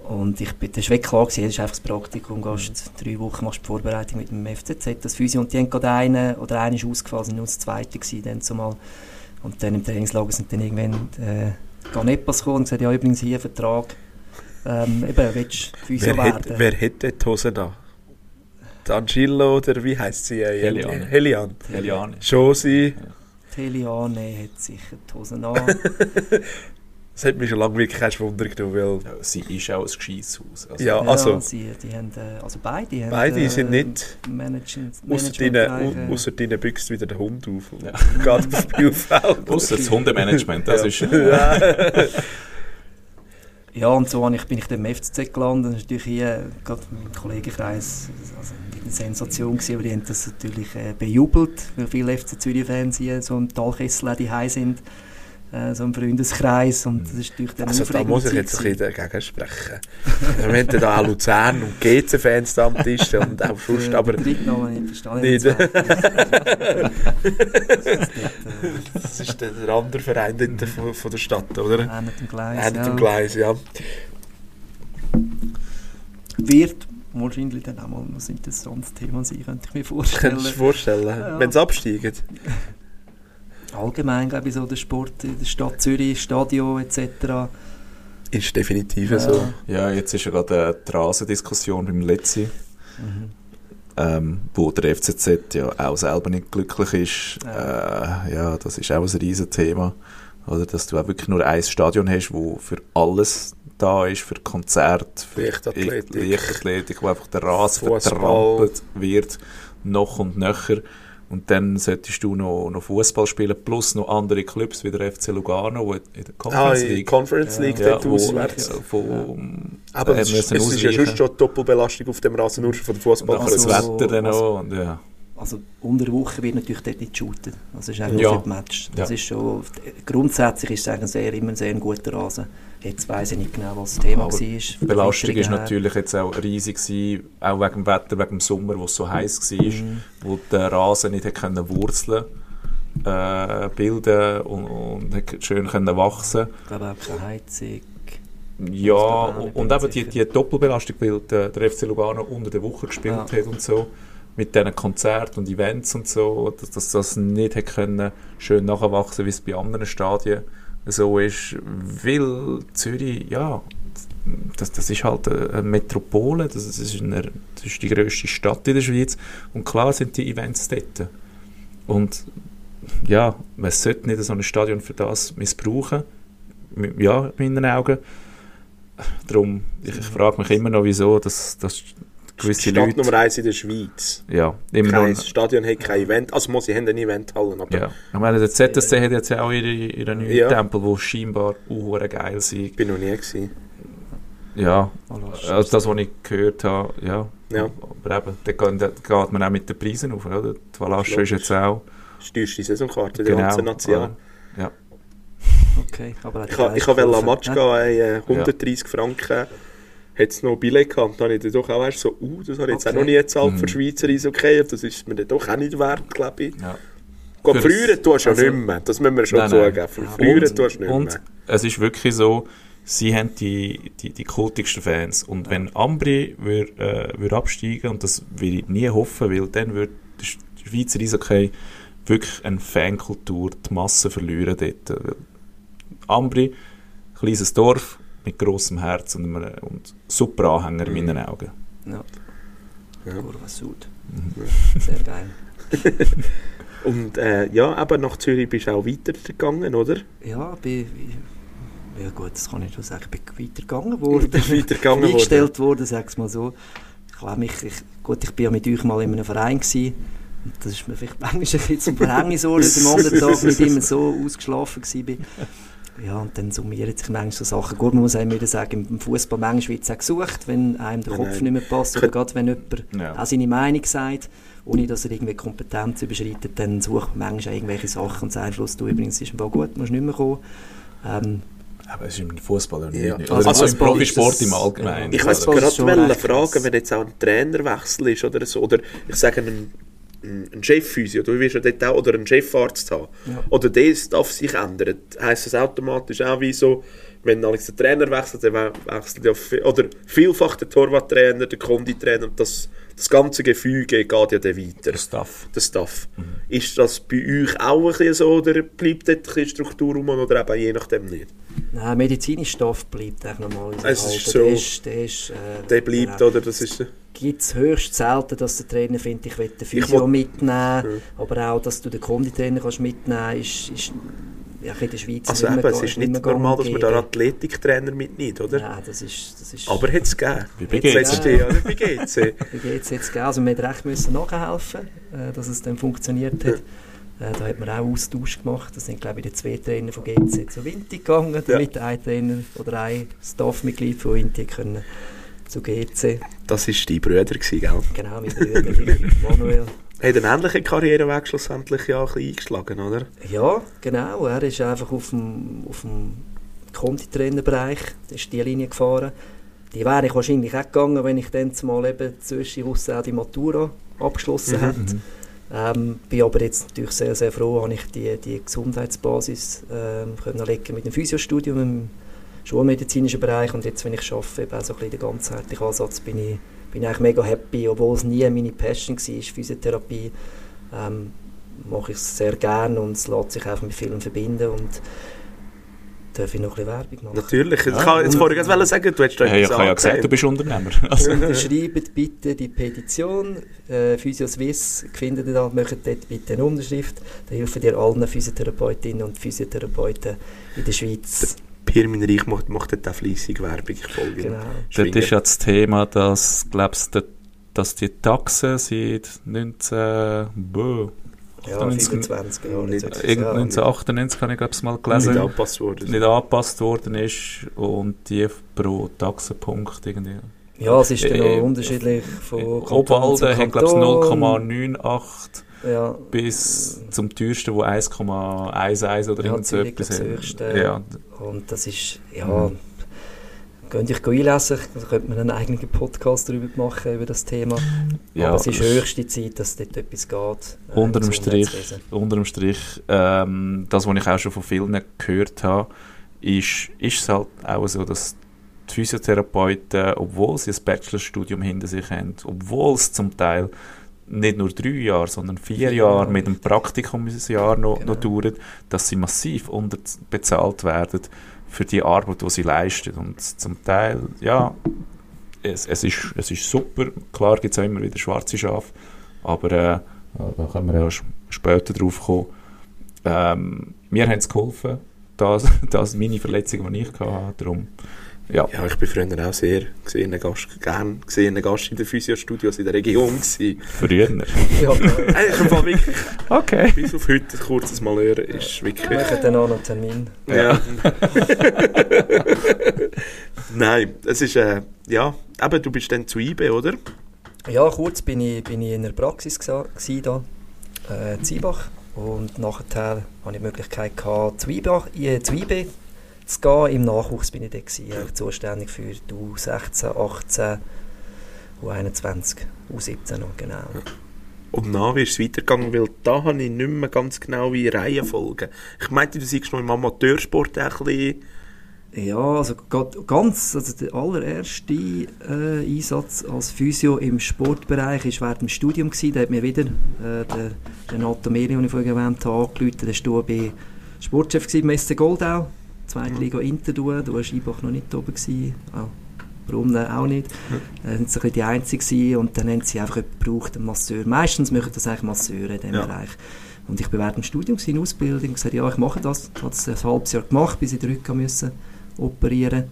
Und ich bin, das war wirklich klar, gewesen, das ist einfach das Praktikum, gehst drei Wochen machst die Vorbereitung mit dem FCZ, das Physio, und die haben gerade einen, oder einer ist ausgefallen, sind nur das zweite gewesen, dann zumal. Und dann im Trainingslager sind dann irgendwann äh, Ganepas gekommen und gesagt, ja übrigens hier Vertrag, ähm, eben, willst du Physio Wer werden? hat, wer hat die Hose da? D'Angelo oder wie heisst sie? Heliane. Helian. Eliane. Josi. Teliane hat sicher die Hosen an. Das hat mich schon lange wirklich kein Wunder genommen, weil Ja, sie ist auch ein gescheites Haus. Also, Ja, also- sie, die haben, äh, also beide haben, beide äh, sind nicht... Managen, Ausser deinen, büchst wieder der Hund auf. Ja. Geht aufs Spielfeld. Ausser das Hundemanagement, das Ja. ist... Ja. Und so ich, bin ich dann im FCZ gelandet. Das ist natürlich hier, gerade mein Kollegenkreis, also eine Sensation gewesen, aber die haben das natürlich äh, bejubelt, weil viele FC Zürich-Fans hier so im Talkessel die sind, äh, so im Freundeskreis. Und das ist natürlich dann Also da muss ich jetzt ein bisschen dagegen sprechen. Wir haben da auch Luzern und GC-Fans am Tisch und auch sonst, gewesen. aber Den Drittnamen, ich verstehe Nicht. nicht. das ist der, der andere Verein dort von, von der Stadt, oder? Äh, mit dem Gleis. Hinter ja. dem Gleis, ja. Wird wahrscheinlich dann auch mal ein interessantes Thema sein, könnte ich mir vorstellen. Kannst du dir vorstellen, Ja. wenn sie absteigen? Allgemein, glaube ich, so der Sport in der Stadt Zürich, Stadion etc. Ist definitiv Ja. so. Ja, jetzt ist ja gerade eine die Rasendiskussion beim Letzi, Mhm. ähm, wo der FCZ ja auch selber nicht glücklich ist. Ja. Äh, ja, das ist auch ein riesen Thema. Oder, dass du auch wirklich nur ein Stadion hast, wo für alles da ist, für Konzerte, für Leichtathletik. Leichtathletik, wo einfach der Rasen Fußball. vertrampelt wird, noch und nöcher. Und dann solltest du noch, noch Fußball spielen, plus noch andere Clubs wie der FC Lugano, wo in der Ah, Conference in der League Conference League ja, dort wo, auswärts. ja, von, Aber haben es, ist, es ist ja schon schon die Doppelbelastung auf dem Rasen, nur schon von der Und Fußball. Also- das Wetter dann also- auch. Und, ja. Also unter der Woche wird natürlich dort nicht shooten. Das ist eigentlich Ja. für das Match. Das Ja. ist schon, grundsätzlich ist es eigentlich sehr, immer ein sehr guter Rasen. Jetzt weiss ich nicht genau, was das Thema Aber war. Die Belastung ist natürlich jetzt auch riesig gewesen, auch wegen dem Wetter, wegen dem Sommer, wo es so heiß war, Mhm. wo der Rasen nicht können Wurzeln äh, bilden und, und schön können wachsen. Ich glaube auch keine Heizung. Ja, und eben die, die Doppelbelastung, weil der, FC Lugano unter der Woche gespielt Ja. hat und so, mit diesen Konzerten und Events und so, dass, dass das nicht hat können schön nachwachsen, wie es bei anderen Stadien so ist, weil Zürich, ja, das, das ist halt eine Metropole, das ist, eine, das ist die grösste Stadt in der Schweiz und klar sind die Events dort. Und ja, man sollte nicht so ein Stadion für das missbrauchen, ja, in meinen Augen. Darum, ich, ich frage mich immer noch, wieso das, das gewisse Stadt Leute... Nummer 1 in der Schweiz. Ja, immer Kein noch... Stadion hat kein Event. Also, muss, sie haben eine Eventhallen, aber Ja. Ich meine, der ZSC hat jetzt auch ihre, ihre neuen Ja. Tempel, die scheinbar auch geil sind. ich bin noch nie gewesen. Ja, also das, was ich gehört habe, ja. Ja. Aber eben, da geht, man auch mit den Preisen auf, oder? Die Valasche ist jetzt auch... Das ist die teuerste Saisonkarte der ganzen Nation. Ja. Okay, aber Ich, ha- ich wollte am Match gehen, äh, 130 Franken. Hat es noch Billett gehabt. Dann habe ich dann doch auch erst so, uh, das habe ich jetzt auch Okay. noch nie gezahlt Mhm. für Schweizer Eishockey. Das ist mir dann doch auch nicht wert, glaube ich. ja. Gut, früher tust du ja also- nicht mehr. Das müssen wir schon Nein, zugeben. Früher und, tust du nicht und mehr. es ist wirklich so, sie haben die, die, die kultigsten Fans. Und wenn Ambri wür, äh, wür absteigen, und das will ich nie hoffen, weil dann wird die Sch- die Schweizer Eishockey wirklich eine Fankultur, die Masse verlieren dort. Weil Ambri, kleines Dorf mit grossem Herz und, einem, und super Anhänger in meinen Augen. Ja. Ja. Sud. Mhm. Sehr geil. Und äh, ja, aber nach Zürich bist du auch weitergegangen, oder? Ja, bin, ja gut, das kann ich schon sagen. Ich bin weitergegangen worden. Weitergegangen worden? eingestellt worden, sag's mal so. Ich glaube, mich, ich, gut, ich bin ja mit euch mal in einem Verein gewesen. Und das ist mir vielleicht manchmal ein bisschen zum Verhängnis dass ich am anderen Tag nicht immer so ausgeschlafen war. Ja, und dann summieren sich manchmal so Sachen. Gut, man muss einem wieder sagen, im Fußball manchmal wird es auch gesucht, wenn einem der Kopf nicht mehr passt. Oder gerade wenn jemand Ja. auch seine Meinung sagt, ohne dass er irgendwie Kompetenz überschreitet, dann sucht man manchmal auch irgendwelche Sachen und sagt, Schluss, du übrigens ist im Fall gut, musst nicht mehr kommen. Ähm, Aber es ist im Fußball ja Ja. nicht. Also Oder so im Profisport im Allgemeinen. Ich ist gerade wollen fragen, wenn jetzt auch ein Trainerwechsel ist oder so, oder ich sage ein, ein ein Chefphysio, du willst ja dort auch, oder einen Chefarzt haben, Ja. oder das darf sich ändern, heisst das automatisch auch wie so, wenn Alex der Trainer wechselt, dann we- wechselt ja, vi- oder vielfach der Torwarttrainer, der Konditrainer, und das, das ganze Gefüge geht ja dann weiter. Der Staff. Der Staff. Ist das bei euch auch ein bisschen so, oder bleibt dort ein Struktur rum, oder eben je nachdem nicht? Nein, medizinischer Stoff bleibt eigentlich normal. Es ist so. Der ist, der ist, äh, Der bleibt, genau. oder? Das ist, gibt es höchst selten, dass der Trainer findet, ich will den Physio will- mitnehmen, aber auch, dass du den Konditrainer kannst mitnehmen ist, ist ja, in der Schweiz also nicht eben, es ist nicht normal, dass man da. Athletiktrainer mitnimmt, oder? Nein, das ist... Das ist Aber hat es gegeben. Wie bei Jetzt GC. oder? Wie geht's? Wie geht es jetzt? gegeben? Also wir hätten recht müssen nachhelfen, äh, dass es dann funktioniert hat. Äh, da hat man auch Austausch gemacht. Da sind, glaube ich, die zwei Trainer von GC zu Vinti gegangen, damit ein Trainer oder ein Staffmitglied von Vinti können zu GC. Das war dein Bruder, gewesen, gell? Genau, mit Brüder Manuel. Hat einen ähnlichen Karriereweg schlussendlich ja ein bisschen eingeschlagen, oder? Ja, genau. Er ist einfach auf dem, auf dem Konditrainerbereich, ist die Linie gefahren. Die wäre ich wahrscheinlich auch gegangen, wenn ich dann mal eben zwischen Russen auch die Matura abgeschlossen Mhm. hätte. Ähm, bin aber jetzt natürlich sehr, sehr froh, habe ich die, die Gesundheitsbasis ähm, können legen mit dem Physiostudium im schulmedizinischen Bereich und jetzt, wenn ich arbeite, eben auch so ein bisschen den ganzheitlichen Ansatz, bin ich, bin ich eigentlich mega happy, obwohl es nie meine Passion war, Physiotherapie. Ähm, mache ich es sehr gerne und es lässt sich einfach mit vielen verbinden und darf ich noch ein bisschen Werbung machen. Natürlich. Ich kann jetzt vorher gerade sagen, du hättest da Hey, ich habe ja gesagt, du bist Unternehmer. Also, Unterschreibt bitte die Petition. Äh, Physio Swiss findet ihr da, macht dort bitte eine Unterschrift. Da helfen dir allen Physiotherapeutinnen und Physiotherapeuten in der Schweiz. Pirmin Reich macht, macht dort auch fleissig Werbung. Ich folge ihm. Genau. dort ist ja das Thema, dass, glaubst du, dass die Taxen seit 19... Bö, Ja, 98 25 Jahre. Nicht- jetzt. irgend- Ja, 1998 habe ich glaube ich mal Nicht gelesen, angepasst worden. nicht angepasst worden ist und die pro Taxenpunkt irgendwie. ja, es ist dann Äh, noch unterschiedlich von Kanton zu Obwalden hat glaube Kanton. ich 0,98 Ja, bis zum teuersten, wo 1,11 oder Ja, irgend so etwas das. Ja, und das ist, ja, Mhm. könnt ihr euch einlesen, da könnte man einen eigenen Podcast darüber machen, über das Thema. ja, Aber es ist höchste Zeit, dass dort etwas geht. äh, Unter im dem Strich, Gesundheitswesen. unter dem Strich ähm, das, was ich auch schon von vielen gehört habe, ist, ist es halt auch so, dass die Physiotherapeuten, obwohl sie ein Bachelorstudium hinter sich haben, obwohl es zum Teil nicht nur drei Jahre, sondern vier Jahre mit dem Praktikumsjahr noch, Genau. noch dauert, dass sie massiv unterbezahlt werden für die Arbeit, die sie leisten. Und zum Teil, ja, es, es, ist, es ist super. Klar gibt es auch immer wieder schwarze Schafe, aber äh, da können wir ja später drauf kommen. Ähm, mir haben es geholfen, das, das meine Verletzungen, die ich hatte. Darum Ja. Ja, ich bin früher auch sehr gesehener Gast, gern gesehener Gast in den Physiostudios in der Region gewesen. Früher. Ja. Eigentlich im Fall wirklich, Okay. bis auf heute ein kurzes Malheur, ist wirklich... Wir machen dann auch noch einen Termin. Ja. Nein, es ist, äh, ja, eben, du bist dann zu IB, oder? Ja, kurz bin ich, bin ich in der Praxis gsi da, äh, in Ziebach. Und nachher hatte ich die Möglichkeit, gehabt, zu, IBA, äh, zu IB zu gehen. Im Nachwuchs bin ich da, gewesen, zuständig für die U16, 18, U21, U17 noch, genau. Und dann wie ist es weitergegangen, weil da habe ich nicht mehr ganz genau wie Reihenfolge. Ich meinte, du siehst noch im Amateursport ein bisschen... Ja, also ganz, also der allererste äh, Einsatz als Physio im Sportbereich war während dem Studium. Gewesen. Da hat mir wieder äh, der Renato Meli, den ich vorhin erwähnt habe, angerufen. Der war bei Sportchef beim SC Goldau, zweite Liga Interdur. Du warst Einbach noch nicht oben. Gewesen. Brunnen auch nicht. Äh, sind so ein bisschen die Einzigen und dann haben sie einfach jemanden gebraucht, einen Masseur. Meistens machen das eigentlich Masseure in diesem Ja. Bereich. Und ich war während dem Studium in Ausbildung und gesagt, ja, ich mache das. Ich habe es ein halbes Jahr gemacht, bis ich den Rücken müssen operieren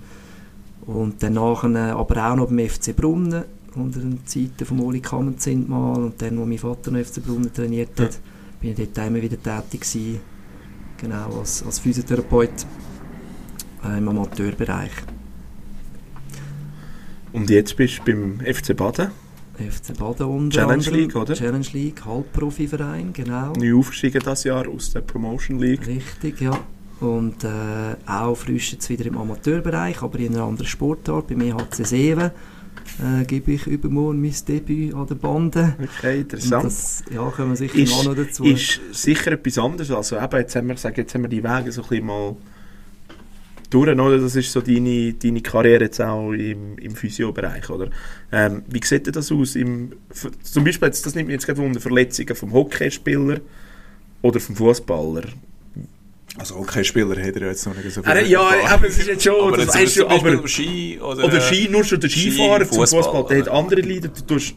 und dann nachher äh, aber auch noch beim FC Brunnen unter den Zeiten von Oli Kammenzint mal und dann, wo mein Vater noch FC Brunnen trainiert hat, bin ich dort immer wieder tätig gewesen, genau, als, als Physiotherapeut äh, im Amateurbereich. Und jetzt bist du beim FC Baden, FC Baden unter Challenge anderem. League, oder? Challenge League, Halbprofiverein, genau. neu aufgestiegen dieses Jahr aus der Promotion League. Richtig, ja. Und äh, auch frisch jetzt wieder im Amateurbereich, aber in einer anderen Sportart. Bei mir HC Seven äh, gebe ich übermorgen mein Debüt an der Bande. Okay, interessant. das ja, kommen wir sicher ist, noch dazu. ist sicher etwas anderes. Also eben, jetzt haben wir, sagen, jetzt haben wir die Wege so ein bisschen mal durch, oder? Das ist so deine, deine Karriere jetzt auch im, im Physiobereich, oder? Ähm, wie sieht denn das aus? Im, zum Beispiel, jetzt, das nimmt mich jetzt gerade unter Verletzungen vom Hockeyspieler oder vom Fußballer. Also Hockeyspieler hat er jetzt noch nicht so Ah, ja, aber es ist jetzt schon, aber das weißt du, aber- Ski oder... Oder Ski, nur schon der Ski, Skifahrer zum Fußball, Fußball, der hat andere Lieder. Du tust,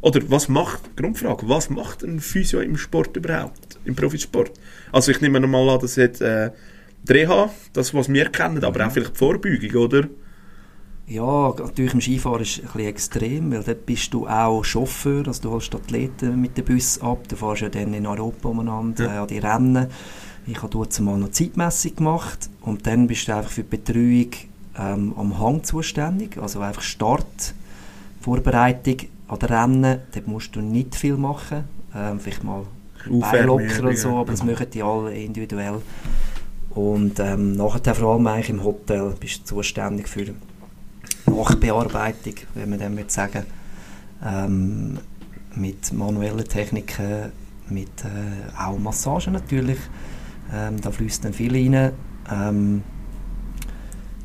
oder was macht, Grundfrage, was macht ein Physio im Sport überhaupt, im Profisport? Also ich nehme nochmal an, das hat äh, Reha, das was wir kennen, aber auch vielleicht die Vorbeugung, oder? Ja, natürlich im Skifahren ist es ein bisschen extrem, weil dort bist du auch Chauffeur, also du holst Athleten mit dem Bus ab, du fährst ja dann in Europa umeinander, Ja. äh, an die Rennen. Ich habe dort mal noch Zeitmessung gemacht und dann bist du einfach für die Betreuung ähm, am Hang zuständig, also einfach Start, Vorbereitung an den Rennen, dort musst du nicht viel machen, ähm, vielleicht mal Bein locker und so, aber das machen die alle individuell. Und ähm, nachher vor allem eigentlich im Hotel bist du zuständig für Nachbearbeitung, wenn man dem würde sagen. Ähm, mit manuellen Techniken, mit äh, auch Massagen natürlich. Ähm, da fließt dann viel rein. Ähm,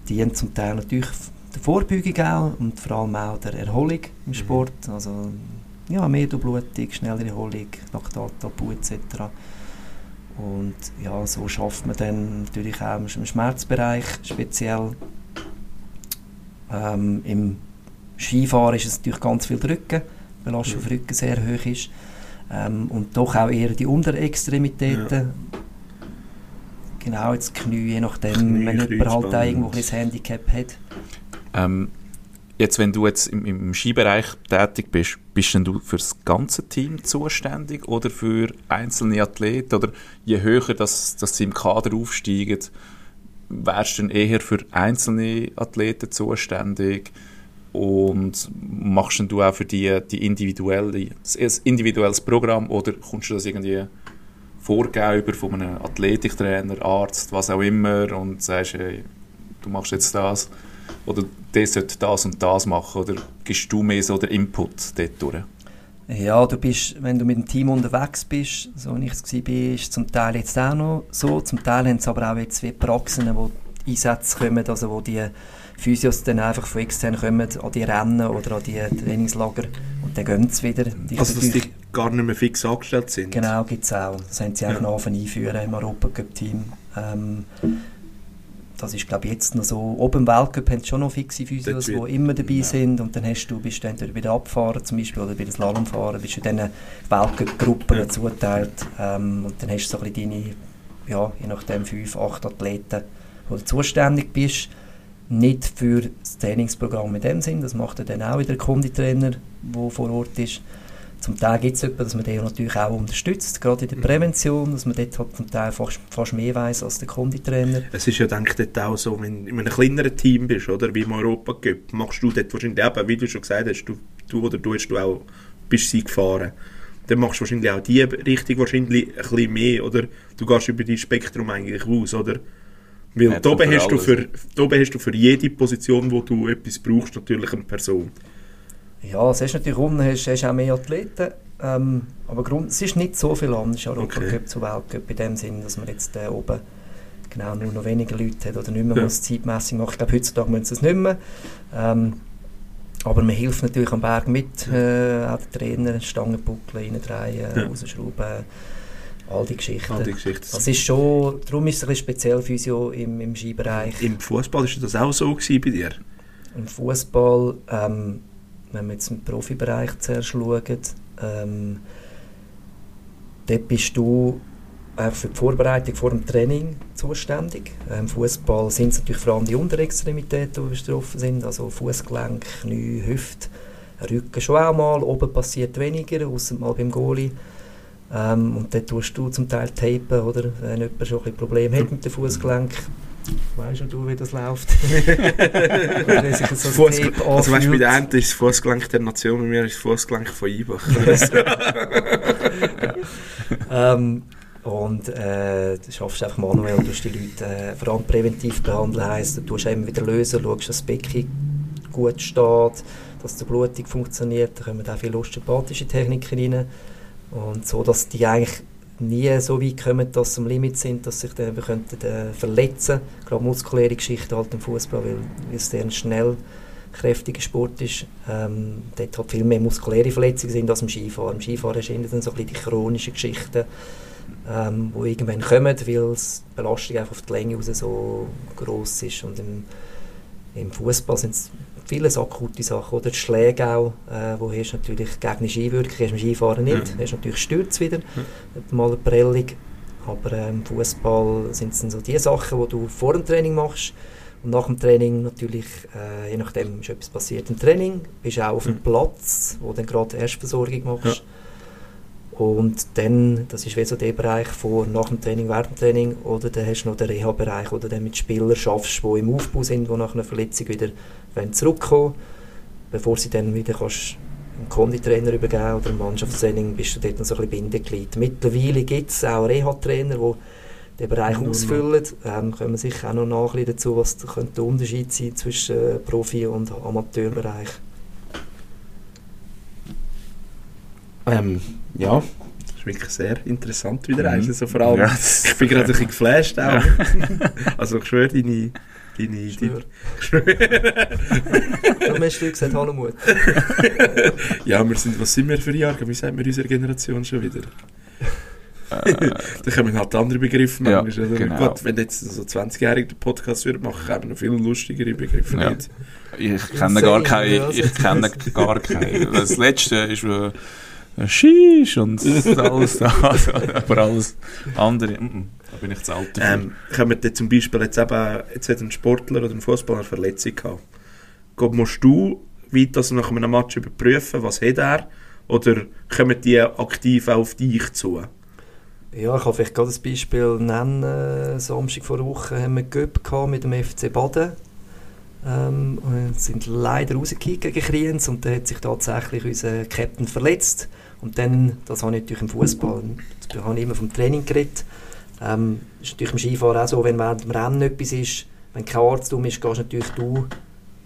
die haben zum Teil natürlich der Vorbeugung auch und vor allem auch der Erholung im Sport. Also ja, mehr Durchblutung, schnellere Erholung, Laktatabbau etc. Und ja, so schafft man dann natürlich auch im Schmerzbereich speziell. Ähm, Im Skifahren ist es natürlich ganz viel Drücken, die Belastung auf Rücken sehr hoch ist. Ähm, und doch auch eher die Unterextremitäten. Genau, jetzt Knie, je nachdem, Knie, wenn jemand halt auch irgendwo ein Handicap hat. Ähm, jetzt, wenn du jetzt im, im Skibereich tätig bist, bist denn du für das ganze Team zuständig oder für einzelne Athleten? Oder je höher das, dass sie im Kader aufsteigen, wärst du dann eher für einzelne Athleten zuständig? Und machst denn du auch für die, die individuelle, das individuelles Programm oder kommst du das irgendwie vorgegeben über von einem Athletiktrainer, Arzt, was auch immer und sagst, hey, du machst jetzt das oder der sollte das und das machen oder gibst du mehr so den Input dort durch? Ja, du bist, wenn du mit dem Team unterwegs bist, so wie ich es war, ist zum Teil jetzt auch noch so. Zum Teil haben es aber auch jetzt wie Praxen, wo die Einsätze kommen, also wo die Physios dann einfach von extern kommen an die Rennen oder an die Trainingslager und dann gehen sie wieder. Die Also dass die gar nicht mehr fix angestellt sind. Genau, gibt es auch. Das haben sie auch Ja. noch angefangen einführen im Europacup-Team. Ähm, das ist, glaube ich, jetzt noch so. Oben im Weltcup haben sie schon noch fixe Physios, die immer dabei ja. sind. Und dann hast du, bist du entweder bei den Abfahren zum Beispiel oder bei den Slalomfahren, bist du diesen Weltcup-Gruppen Ja. zuteilt. Ähm, und dann hast du so ein bisschen deine, ja, je nachdem, fünf, acht Athleten, wo du zuständig bist. nicht für das Trainingsprogramm in dem Sinn, das macht dann auch wieder der Kunditrainer, der vor Ort ist. Zum Teil gibt es jemanden, dass man den natürlich auch unterstützt, gerade in der Prävention, dass man dort halt zum Teil fast, fast mehr weiß als der Kunditrainer. Es ist ja, denke ich, dort auch so, wenn du in einem kleineren Team bist, oder, wie im Europa Cup, machst du dort wahrscheinlich eben, wie du schon gesagt hast, du, du oder du hast du auch, bist sie gefahren. Dann machst du wahrscheinlich auch die Richtung wahrscheinlich ein bisschen mehr, oder du gehst über dein Spektrum eigentlich aus, oder? Weil Ja, da hast, du für, da hast du für jede Position, wo du etwas brauchst, natürlich eine Person. Ja, es ist natürlich unten, hast, hast auch mehr Athleten, ähm, aber Grund, es ist nicht so viel anders, Europa Okay. Cup zu Weltcup, in dem Sinn, dass man jetzt äh, oben genau nur noch weniger Leute hat oder nicht mehr Ja. muss Zeitmessung machen. Ich glaube, heutzutage müssen sie es nicht mehr. Ähm, aber man hilft natürlich am Berg mit, äh, auch der Trainer, Stangenbuckel reindrehen, Ja. rausschrauben, all die Geschichten. All die Geschichten. Das ist schon, darum ist es ein bisschen speziell Physio im, im Skibereich. Im Fußball ist das auch so gewesen bei dir? Im Fußball, ähm, wenn wir jetzt im Profibereich zuerst schauen, ähm, dort bist du äh, für die Vorbereitung vor dem Training zuständig. Im Fußball sind es natürlich vor allem die Unterextremitäten, die betroffen sind, also Fußgelenk, Knie, Hüfte, Rücken schon auch mal, oben passiert weniger, außer mal beim Goalie. Ähm, und dort tust du zum Teil tapen, oder? Wenn jemand schon ein Probleme hat mit dem Fußgelenk. Weißt du, wie das läuft? So also weißt, bei der Ente ist das Fußgelenk der Nation, bei mir ist das Fußgelenk von Ibach. ähm, und äh, du schaffst einfach manuell, du die Leute äh, vor allem präventiv behandeln, heisst, du tust immer wieder lösen, schaust, dass das Becken gut steht, dass die Blutung funktioniert, da kommen auch viele osteopathische Techniken rein und so, dass die eigentlich nie so weit kommen, dass sie am Limit sind, dass sich dann könnten, äh, verletzen gerade muskuläre Geschichten halt im Fußball, weil, weil es sehr schnell kräftiger Sport ist. Ähm, dort halt viel mehr muskuläre Verletzungen sind als im Skifahren. Im Skifahren sind dann so die chronischen Geschichten, ähm, die irgendwann kommen, weil die Belastung einfach auf die Länge raus so groß ist. Und im, im Fußball sind es viele so akute Sachen. Oder die Schläge auch, äh, wo hast du natürlich gegnerische Einwirkung, hast du im Skifahren nicht. Ja. Hast du natürlich Stürze wieder, mal eine Prellung. Aber im Fußball sind es dann so die Sachen, die du vor dem Training machst. Und nach dem Training natürlich, äh, je nachdem, ist etwas passiert im Training, bist auch auf dem Mhm. Platz, wo du dann gerade Erstversorgung machst. Und dann, das ist wie so der Bereich vor, nach dem Training, während dem Training, oder dann hast du noch den Reha-Bereich, wo du dann mit Spielern schaffst, die im Aufbau sind, die nach einer Verletzung wieder wollen zurückkommen bevor sie dann wieder kannst einen Konditrainer übergeben oder ein Mannschaftstraining, bist du dort noch so ein bisschen Bindeglied. Mittlerweile gibt es auch Reha-Trainer, die den Bereich Nur noch. ausfüllen. Ähm, kommen wir sicher auch noch nach ein bisschen dazu, was da könnte der Unterschied sein zwischen äh, Profi- und Amateurbereich. Ähm, ja, das ist wirklich sehr interessant wieder. Mhm. Mhm. Also vor allem, Ja. ich bin gerade ein bisschen geflasht auch. also ich schwöre, deine... deine, Schwör. deine Darum hast du gesagt, hallo Mut. ja, wir sind, was sind wir für Jahre? Wie sagt man unserer Generation schon wieder? Äh, da kommen halt andere Begriffe Ja, manchmal. oder? genau. Gut, wenn jetzt so 20-Jährige den Podcast würde machen, haben wir noch viel lustigere Begriffe. Ja. Nicht? Ich kenne gar keine. Ich kenne gar keine. Das letzte ist äh, ein Shish und alles da. Aber alles andere. mm, mm, Da bin ich zu alt dafür. Ähm, kommen jetzt zum Beispiel jetzt eben, jetzt hat ein Sportler oder ein Fußballer eine Verletzung gehabt. Gott, musst du weit das nach einem Match überprüfen, was hat er? Oder kommen die aktiv auch auf dich zu? Ja, ich kann vielleicht gerade ein Beispiel nennen. Äh, Samstag vor einer Woche haben wir Göpp gehabt mit dem FC Baden. Ähm, und sind leider rausgekickt gegen Kriens und da hat sich tatsächlich unser Captain verletzt. Und dann, das habe ich natürlich im Fußball, da habe ich immer vom Training geredet. Ähm, ist natürlich im Skifahren auch so, wenn während dem Rennen etwas ist, wenn kein Arzt um ist, gehst natürlich du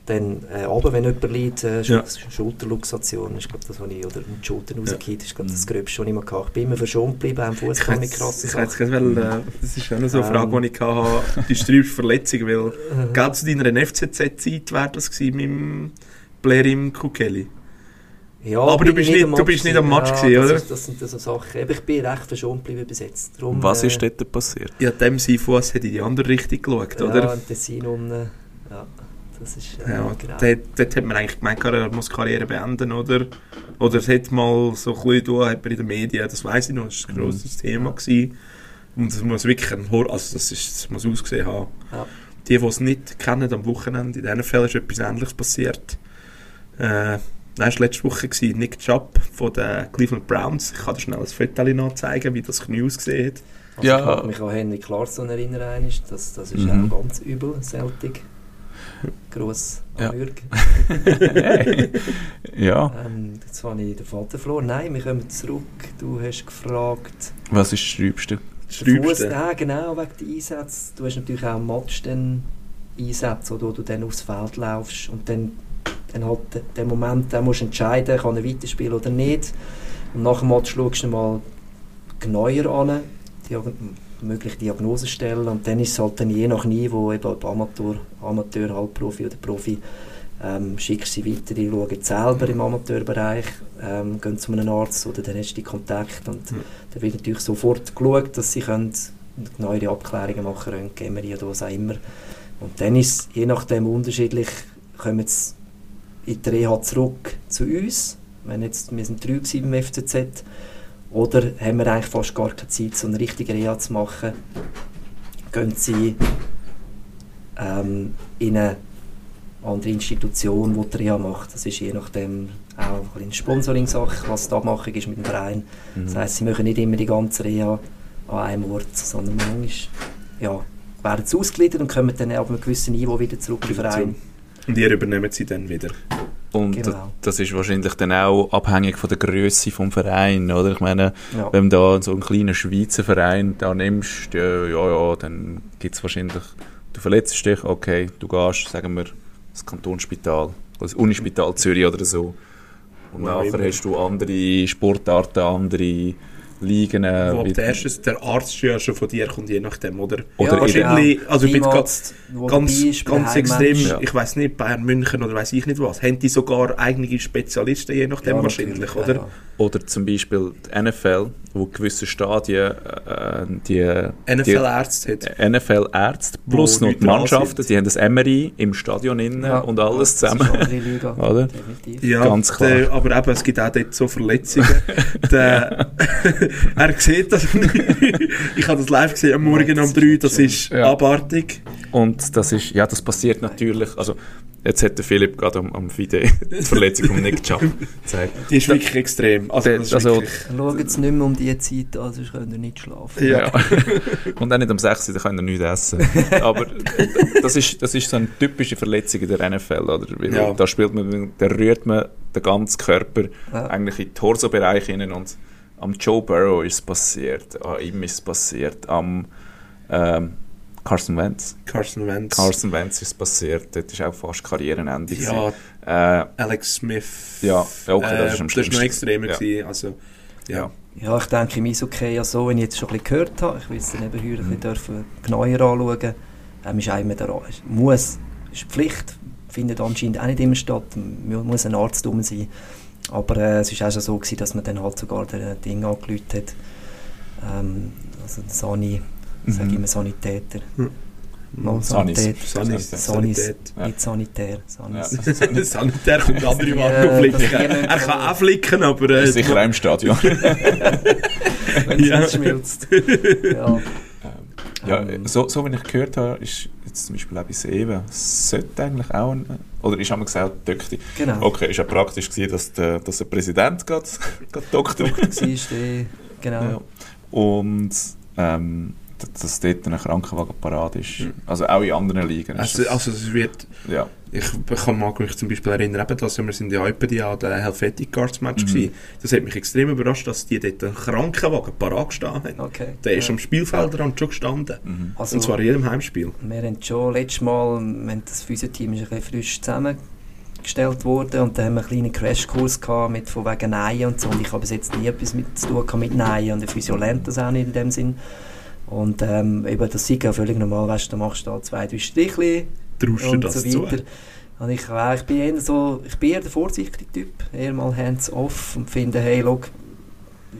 dann äh, runter, wenn jemand liegt, äh, Ja. Sch Schulterluxation, ist glaub, das, was ich, oder mit die Schultern rausgekickt, ist glaub, das Gröbste, was ich mal hatte. Ich bin immer verschont geblieben, auch im Fußball mit krassen ich jetzt gerade, äh, das ist auch noch so eine Ähm. Frage, die ich hatte. Die sträubste Verletzung, weil gerade zu deiner NFCZ-Zeit wäre das gewesen mit dem Blair im Kukeli. Ja, Aber du bist ich nicht- am du Match bist nicht am Match ja, gewesen, das oder? Ist, das sind so Sachen. Aber ich bin recht verschont geblieben bis jetzt. Darum, Was äh, ist dort passiert? Ja, dem Fuß hat in die andere Richtung geschaut, Ja, oder? im Tessin unten. Ja, das ist äh, Ja, genau. dort, dort hat man eigentlich gemeint, er muss die Karriere beenden, oder? Oder es hat mal so ein bisschen tun, hat man in den Medien, das weiß ich noch, das war ein grosses Thema. Gewesen. Und es muss wirklich ein Hor also das, ist, das muss ausgesehen haben. Ja. die, die es nicht kennen, am Wochenende, in diesen Fällen ist etwas Ähnliches passiert. Äh, das war letzte Woche, gewesen, Nick Chubb von den Cleveland Browns. Ich kann dir schnell ein Foto nachzeigen, wie das Knie ausgesehen hat. Also Ja. Ich kann mich an Henry Clarkson erinnern, das, das ist Mhm. auch ganz übel, Celtic. Gross Ja. Amürg. ja, Ähm, jetzt habe ich den Vater verloren. Nein, wir kommen zurück. Du hast gefragt. was ist das Schreibste? Schreibste. ja, genau, wegen der Einsätze. Du hast natürlich auch Match dann Einsätze, wo du dann aufs Feld laufst und dann, dann halt de- den Moment, den musst du entscheiden, kann er weiterspielen oder nicht. Und nach dem Match schaust du mal genauer an, mögliche Diagnosen stellen und dann ist es halt dann je nach Niveau, eben ob Amateur, Amateur, Halbprofi oder Profi, ähm, schickst sie weiter, die schauen selber im Amateurbereich, ähm, gehen zu einem Arzt oder dann hast du die Kontakt und Mhm. da wird natürlich sofort geschaut, dass sie können neuere Abklärungen machen können, MRI oder was auch immer. Und dann ist je nachdem unterschiedlich, kommen sie in die Reha zurück zu uns, wenn jetzt, wir sind drei beim FCZ, oder haben wir eigentlich fast gar keine Zeit, so eine richtige Reha zu machen, gehen sie ähm, in eine andere Institution, die die Reha macht. Das ist je nachdem auch ein eine Sponsoring-Sache, was die Abmachung ist mit dem Verein. Das heisst, sie machen nicht immer die ganze Reha an einem Ort, sondern manchmal ja, werden sie ausgegliedert und kommen dann auf einem gewissen Niveau wieder zurück im Verein. Und ihr übernehmt sie dann wieder. Und Genau. da- das ist wahrscheinlich dann auch abhängig von der Größe vom Verein, oder? Ich meine, Ja. wenn du da so einen kleinen Schweizer Verein da nimmst, ja, ja, ja dann gibt es wahrscheinlich, du verletzt dich, okay, du gehst, sagen wir, das Kantonsspital, oder das Unispital Zürich oder so. Und Wo nachher immer. hast du andere Sportarten, andere Ligen. äh, Wo der, erste, der Arzt ja schon von dir kommt, je nachdem, oder? Oder Ja, wahrscheinlich, genau. also ich bin ganz, ganz den extrem. Ja. ich weiß nicht, Bayern München oder weiß ich nicht was, haben die sogar eigene Spezialisten, je nachdem Ja, wahrscheinlich, oder? Ja, Oder zum Beispiel die NFL, wo gewisse Stadien äh, die, NFL-Ärzte hat. NFL-Ärzte plus Wo noch die Mannschaften, die haben das MRI im Stadion innen Ja. und alles Das ist zusammen. Liga, Oder? definitiv. Ja, Ganz klar. Der, aber eben, es gibt auch dort so Verletzungen. der, er sieht das nicht. Ich habe das live gesehen am Morgen um 3, das ist Ja. abartig. Und das ist, ja, das passiert natürlich, also jetzt hat der Philipp gerade am, am Video die Verletzung von Nick Chubb gezeigt. Die ist wirklich extrem. Also, Der- also- wirklich, Schaut jetzt nicht mehr um diese Zeit an, sonst könnt ihr nicht schlafen. Ja. Und auch nicht am 6. da können wir nichts essen. Aber das ist, das ist so eine typische Verletzung in der NFL, oder? Weil Ja. Da spielt man, da rührt man den ganzen Körper Ja. eigentlich in den Torso-Bereich hinein und am Joe Burrow ist es passiert, an ihm ist es passiert, am ähm, Carson Wentz. Carson Wentz. Carson Wentz ist passiert, dort ist auch fast Karrierenende. Ja. Äh, Alex Smith. Ja, ja, okay, das ist am das ist noch schlimmsten. extremer Ja. gewesen. Also, ja. ja. Ja, ich denke im Eishockey ja so, wenn ich jetzt schon ein bisschen gehört habe, ich will es dann eben heute ein Mhm. bisschen dürfen genauer anschauen, ähm, ist einmal der muss, ist Pflicht, findet anscheinend auch nicht immer statt, mu- muss ein Arzt rum sein. Aber äh, es war auch schon so, gewesen, dass man dann halt sogar den Ding angelüht hat, ähm, also Sani, ich sage Mhm. immer Sanitäter. Mhm. Mal Sanis. Sanität. Sanis. Sanis, Sanität. Ja. nicht Sanitär, Ja. Sanis. Sanitär kommt andere Ja, Waren das flicken. Er kann auch flicken, aber... Äh, Sicher auch im Stadion. Wenn es Ja. nicht schmilzt. Ja. Ja, Ähm. so, so wie ich gehört habe, ist jetzt zum Beispiel auch bei Seven, sollte eigentlich auch ein, oder ist einmal gesagt, Doktor. Genau. Okay, ist ja praktisch gewesen, dass der, dass der Präsident gerade gerade Doktor war der, genau. ja. Und ähm, dass dort ein Krankenwagen parat ist. Mhm. Also auch in anderen Ligen. ist Also, das- also es wird... ja. Ich kann mich zum Beispiel erinnern, eben, dass wir sind ja etwa die an der Helvetic Guards Match Mhm. gewesen. Das hat mich extrem überrascht, dass die dort einen Krankenwagen parat gestanden haben. Okay. Der ist ja. am Spielfeldrand schon gestanden. Mhm. Also, Und zwar in jedem Heimspiel. wir haben schon letztes Mal, haben das Physioteam ist ein bisschen frisch zusammengestellt worden und da haben wir einen kleinen Crashkurs gehabt mit von wegen Neien und so und ich habe bis jetzt nie etwas mit zu tun mit Neien und der Physio lernt das auch nicht in dem Sinn. Und ähm, eben, das ist ja völlig normal, weißt du, machst da zwei, drei Strichli du und das so zu? weiter. Und ich, äh, ich bin eher so, ich bin eher der vorsichtige Typ, eher mal hands off und finde, hey, look,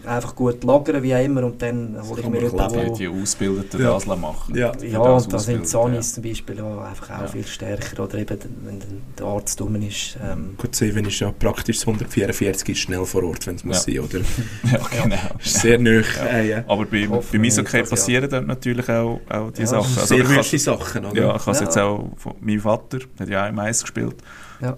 einfach gut lagern, wie auch immer, und dann hole ich mir man jemanden. Die Ausgebildeten Ja. das machen. Ja. Ja, und da sind ausbilden, Zanis zum Beispiel ja, einfach auch Ja. viel stärker. Oder eben, wenn der Arzt dumm ist. Ähm, Gut, Seven ist ja praktisch das 144 ist schnell vor Ort, wenn es muss sein, oder? Ja, ja genau. Ist sehr. Ja. Äh, ja. Aber bei, bei dass, passieren dann natürlich auch, auch die Ja, Sachen. Also sehr wüste Sachen, oder? ja, ich habe es Ja. jetzt auch von meinem Vater, der hat ja auch im Eis gespielt, Ja.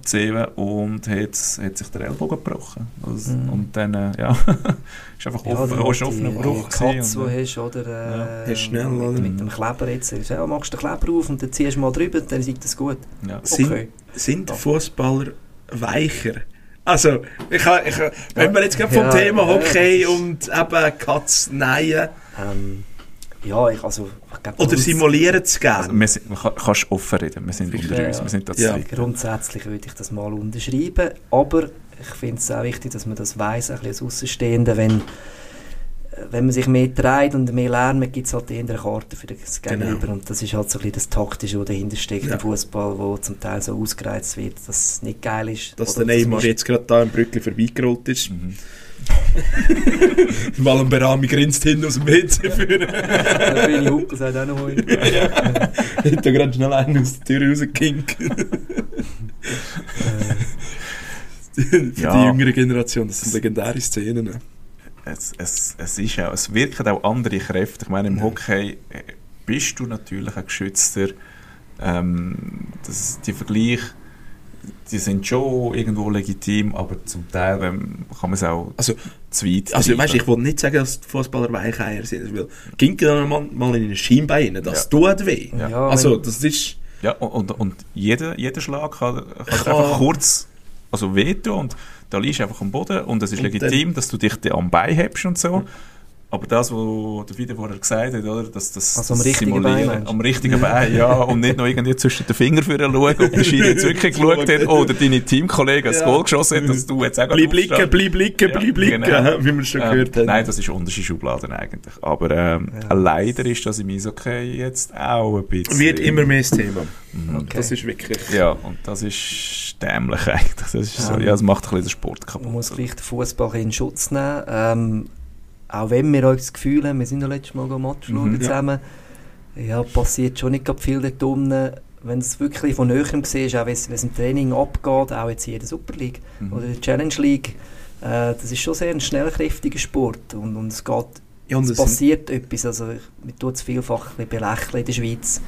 Und hat, hat sich der Ellbogen gebrochen. Also, Mhm. Und dann, äh, ja, ist einfach ja, offen, ist die, offener Bruch Katz, und, äh, hast, oder? Äh, Hast schnell, mit, oder? mit dem Kleber jetzt. du, Ja, machst du den Kleber auf und dann ziehst du mal drüber, dann ist das gut. ja. Sind, Okay. sind Fußballer weicher? Also, ich, ha- ich, ha- wenn wir jetzt gerade vom Ja, Thema ja, Hockey und eben Katz nein Ähm, ja, ich, also, ich glaub, oder simulieren es Also, gerne. wir sind, man kann, kannst offen reden, wir sind unter Ja, uns, ja. wir sind da Ja. Grundsätzlich würde ich das mal unterschreiben, aber ich finde es auch wichtig, dass man das weiss, ein bisschen als Außenstehender, wenn, wenn man sich mehr dreht und mehr lernt, gibt es halt eher eine Karte für das Genau. Gegenüber und das ist halt so ein bisschen das Taktische, was dahinter steckt Ja. im Fußball, wo zum Teil so ausgereizt wird, dass es nicht geil ist. Dass Oder der Neymar jetzt gerade da im Brückli vorbeigerollt ist. Mhm. Mal ein Berami grinst hin aus dem WC führen. Der Benny Huckel sagt auch noch heute. Hat da gerade schnell einen aus der Tür rausgekinkt. Für Ja. die jüngere Generation, das sind legendäre Szenen. es, es, es ist auch, es wirken auch andere Kräfte. Ich meine, im Hockey äh, bist du natürlich ein geschützter. Ähm, das, die Vergleiche, die sind schon irgendwo legitim, aber zum Teil ähm, kann man es auch Also, zu weit also treiben. weißt, ich will nicht sagen, dass die Fußballer Weicheier sind. Weil, ging dann mal, mal in ein Schienbein das tut weh. Ja, Also, wenn- das ist... Ja, und, und, jeder, jeder Schlag kann, kann einfach kurz also wehtun und da liegst du einfach am Boden und es ist Und legitim, dass du dich da am Bein hebst und so. Aber das, was der Video vorher gesagt hat, oder, dass das, Also am das richtigen Simulieren- Bein, am richtigen Bein, ja, und nicht noch irgendwie zwischen den Fingern für schauen, ob der Schiri jetzt wirklich geschaut hat oder deine Teamkollegen das Ja. Goal geschossen hat, dass du jetzt auch Bleib gerade liegen, aufstehst. bleib Ja, bleib liegen, genau. wie wir schon Ähm, gehört haben. Nein, das ist unterschiedliche Schubladen eigentlich. Aber ähm, Ja. leider ist das im Eishockey jetzt auch ein bisschen... Wird immer mehr das Thema. Mhm. Okay. Das ist wirklich... Ja, und das ist dämlich eigentlich. Das, ist so, Ähm, ja, das macht ein bisschen den Sport kaputt. Man muss gleich den Fußball in Schutz nehmen. Ähm, auch wenn wir uns das Gefühl haben, wir sind ja letztes Mal Match Mhm, schauen ja. zusammen, ja, passiert schon nicht gerade viel dort unten. Wenn es wirklich von Näherem siehst, auch wenn es im Training abgeht, auch jetzt hier in der Super League Mhm. oder in der Challenge League, äh, das ist schon sehr ein schnellkräftiger Sport und, und es geht Ja, und es passiert etwas, also ich- man tut es vielfach ein bisschen belächeln in der Schweiz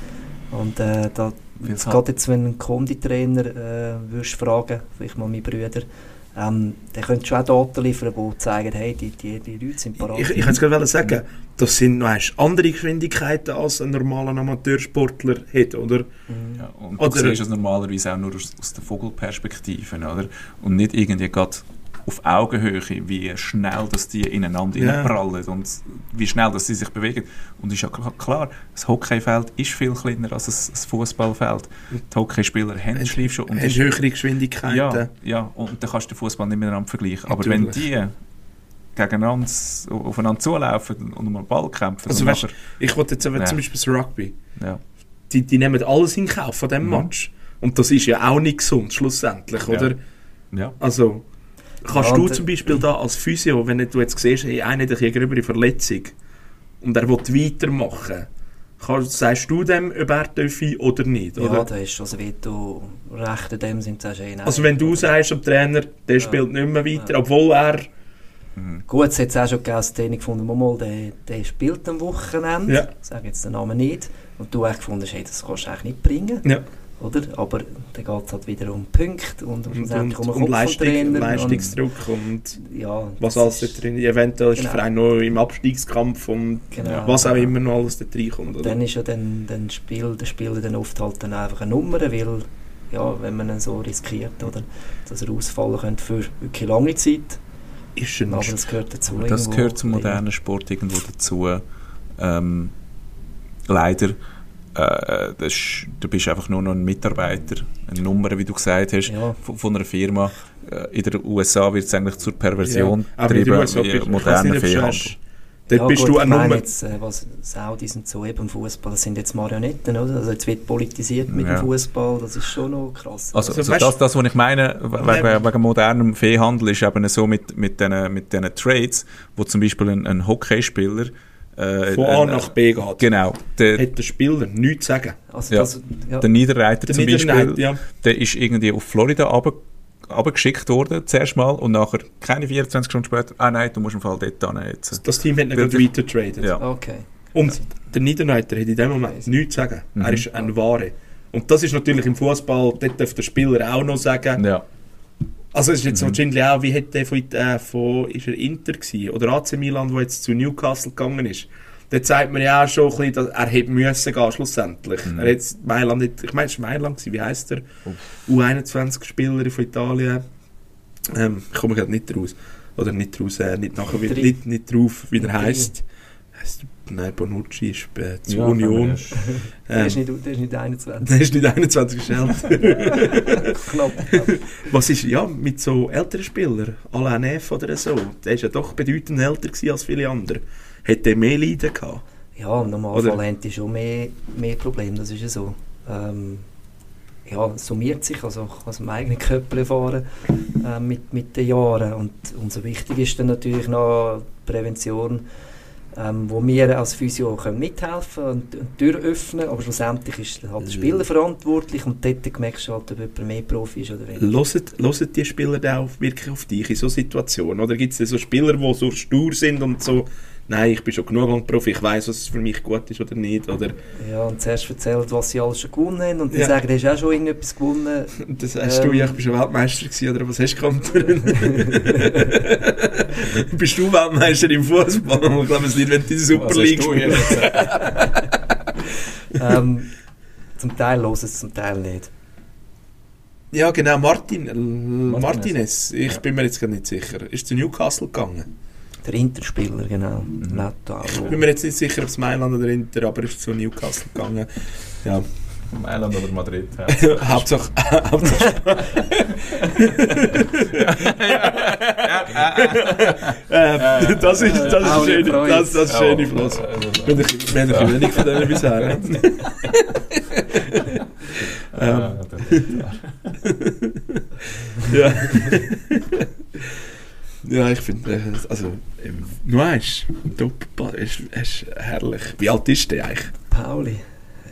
und äh, da, geht jetzt, wenn ein Konditrainer äh, würdest fragen, vielleicht mal meine Brüder, ähm, der könnte schon auch Daten liefern, die zeigen, hey, die, die, die Leute sind parat. Ich, ich es gerade sagen, das sind noch andere Geschwindigkeiten, als ein normaler Amateursportler hat, oder? Mhm. Ja, und Oder- du siehst es normalerweise auch nur aus, aus der Vogelperspektive, oder? Und nicht irgendwie gerade auf Augenhöhe, wie schnell dass die ineinander Ja. prallen und wie schnell dass sie sich bewegen. Und ist ja kl- klar, das Hockeyfeld ist viel kleiner als ein Fußballfeld. Die Hockeyspieler haben Schleif schon. Und Haben ist- höhere Geschwindigkeiten. ja, ja, und dann kannst du den Fußball nicht miteinander vergleichen. Aber wenn Natürlich. die gegeneinander aufeinander zulaufen und um einen Ball kämpfen, Also weißt, ich wollte jetzt Ja. zum Beispiel das Rugby. ja. Die, die nehmen alles in Kauf von diesem Mhm. Match. Und das ist ja auch nicht gesund, schlussendlich, Ja. oder? ja. Also, kannst Ja, du zum Beispiel da als Physio, wenn du jetzt siehst, hey, einer hat eine gröbere Verletzung und er will weitermachen, kannst, sagst du dem, ob er darf oder nicht, Ja, oder? da ist schon das Veto recht in dem Sinn, sagst du, hey, nein. Also wenn du sagst am Trainer, der spielt nicht mehr weiter, Ja. obwohl er... Gut, es hat es auch schon gegeben, dass Trainer gefunden mal, der, der spielt am Wochenende, Ja. ich sage jetzt den Namen nicht, und du hast gefunden, hey, das kannst du eigentlich nicht bringen. Ja. Oder? Aber dann geht es halt wieder um Punkte und, Und, schlussendlich und, um Kopf vom Leistung. Leistungsdruck und Und, ja, was alles ist- da drin Eventuell ist Genau. der Verein noch im Abstiegskampf und Genau. was auch immer noch alles da reinkommt. Oder? Dann ist ja dann, dann Spiel, der Spieler dann oft halt dann einfach eine Nummer, weil ja, wenn man ihn so riskiert, oder, dass er ausfallen könnte für wirklich lange Zeit. ist ein Aber das gehört dazu. Aber das gehört zum modernen Sport irgendwo dazu. Ähm, leider, äh, das ist, du bist einfach nur noch ein Mitarbeiter, eine Nummer, wie du gesagt hast, Ja. von, von einer Firma. Äh, in den USA wird es eigentlich zur Perversion den getrieben, wie weiß moderner hast- Dort ja, bist gut, du meine nur... jetzt, äh, was Saudis und so eben im Fußball, das sind jetzt Marionetten, oder? Also jetzt wird politisiert mit Ja. dem Fußball, das ist schon noch krass. Also, Also, also weißt- das, das, was ich meine, wegen, wegen modernem Viehhandel, ist eben so mit, mit diesen mit Trades, wo zum Beispiel ein, ein Hockeyspieler äh, Von A ein- nach B geht. Genau. Der, Hat der Spieler nichts zu sagen. also ja. das, ja. der Niederreiter Der zum Beispiel, ja. der ist irgendwie auf Florida runter, runtergeschickt worden, zuerst mal, und nachher, keine 24 Stunden später, ah nein, du musst im Fall dort hin jetzt. Das Team hat nicht weiter getradet. Ja. Okay. Und der Niederreiter hat in dem Moment nichts zu sagen. Mhm. Er ist ein Ware. Und das ist natürlich im Fußball, dort darf der Spieler auch noch sagen. Ja. Also es ist Mhm. jetzt wahrscheinlich auch, wie hat der von, äh, von ist er Inter gewesen, oder AC Milan, der jetzt zu Newcastle gegangen ist. Dort sagt man ja auch schon ein bisschen, dass er hätte müssen gehen schlussendlich. Mhm. Er hat jetzt Mailand, nicht- ich meine, es war Mailand, gewesen, wie heisst er? U21-Spieler von Italien. Ähm, ich komme gerade nicht raus. Oder nicht raus, äh, nicht, nachher, wie, Drei. nicht, nicht drauf, wie der Drei. heisst. heisst nein, Bonucci ist äh, zu Ja, Union. kann Der Ähm, ist nicht, der ist nicht 21. der ist nicht 21 gestellt. Knapp. Was ist, ja, mit so älteren Spielern, Alain Neff oder so, der ist ja doch bedeutend älter gewesen als viele andere. Hätte er mehr Leiden gehabt? Ja, im Normalfall haben die schon mehr, mehr Probleme, das ist ja so. Ähm, ja, es summiert sich, also ich aus dem eigenen Köppel erfahren äh, mit, mit den Jahren. Und umso wichtiger ist dann natürlich noch die Prävention, ähm, wo wir als Physio können mithelfen und, und die Tür öffnen, aber schlussendlich ist halt der Spieler verantwortlich und dort merkst du halt, ob jemand mehr Profi ist oder weniger. Hören, hören die Spieler auch wirklich auf dich in so Situationen? Oder gibt es so Spieler, die so stur sind und so, nein, ich bin schon genug lang Profi, ich weiß, was für mich gut ist oder nicht? Oder Ja, und zuerst erzählt, was sie alles schon gewonnen haben und dann Ja. sagen, du hast auch schon irgendetwas gewonnen. das hast du, Ähm. ja, ich bin schon Weltmeister gewesen, oder was hast du gekannt? Bist du Weltmeister im Fußball? Ich glaube es nicht, wenn du in der Super League du spielst. ähm, zum Teil hören es, zum Teil nicht. Ja, genau, Martin, Martinez. Martinez. Ich Ja. bin mir jetzt gar nicht sicher. Ist zu Newcastle gegangen? Der Interspieler, genau. Mhm. Netto. Ich bin mir jetzt nicht sicher, ob es Mailand oder Inter, aber er ist zu Newcastle gegangen. Ja, Mailand oder Madrid. Ja. Hauptsache, Hauptsache das ist, das ist schön, das, das ist schöne Fluss. Wir haben ein wenig von denen bisher. Ja. ja, ich finde, äh, also, ähm, Nuages, top, ist, ist herrlich. Wie alt ist der eigentlich? Pauli.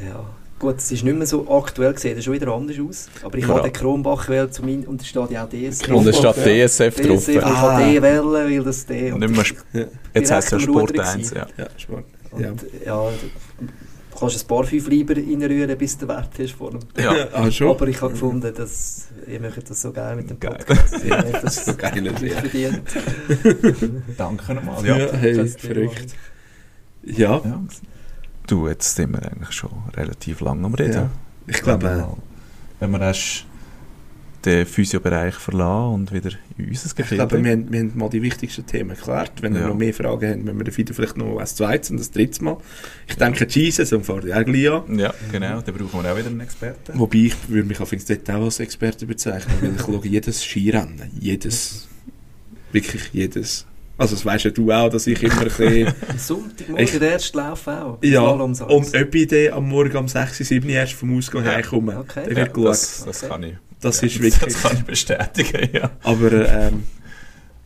Ja. Gut, es ist nicht mehr so aktuell gesehen, sieht schon wieder anders aus. Aber ich Ja. habe den Kronbach wählen zu meinem, und da steht ja auch DSF. Und es steht Ja. DSF drauf. DSF, ich Ah. habe D wählen, weil das D. Und nicht mehr, Sp- Ja, jetzt heisst es ja Sport 1. gewesen. Ja. ja Sport. Und, Ja. ja. Du kannst ein paar fünf lieber reinrühren, bis du Wert hast vor dem. Ja. Ah, schon? Aber ich habe gefunden, dass ihr möchtet das so geil mit dem Geil. Podcast. Ihr habt das So geil, ja. verdient. Danke nochmal. Ja, Ja. hey, verrückt. Ja, Ja. Du, jetzt sind wir eigentlich schon relativ lang am Reden. Ja. ich glaube, Wenn wir erst den Physiobereich verlassen und wieder in unser ich Gefühl glaube wir, haben, wir haben mal die wichtigsten Themen geklärt. Wenn ihr Ja. noch mehr Fragen habt, müssen wir den Video vielleicht noch ein zweites und ein drittes Mal. Ich denke, Jesus und ja auch gleich an. Ja, genau. Da brauchen wir auch wieder einen Experten. Wobei ich würde mich auf dort auch als Experte bezeichnen, weil ich schaue jedes Skirennen, jedes, wirklich jedes. Also das weisst ja du auch, dass ich immer ein bisschen... Am Sonntagmorgen Ich- der erste Lauf auch. ja, und ob ich dann am Morgen um 6, 7 erst vom Ausgang Ja. heimkomme, Okay. Ja, wird geschaut. das, das kann ich. Das ja, ist wirklich... Das kann ich bestätigen, ja. Aber ähm,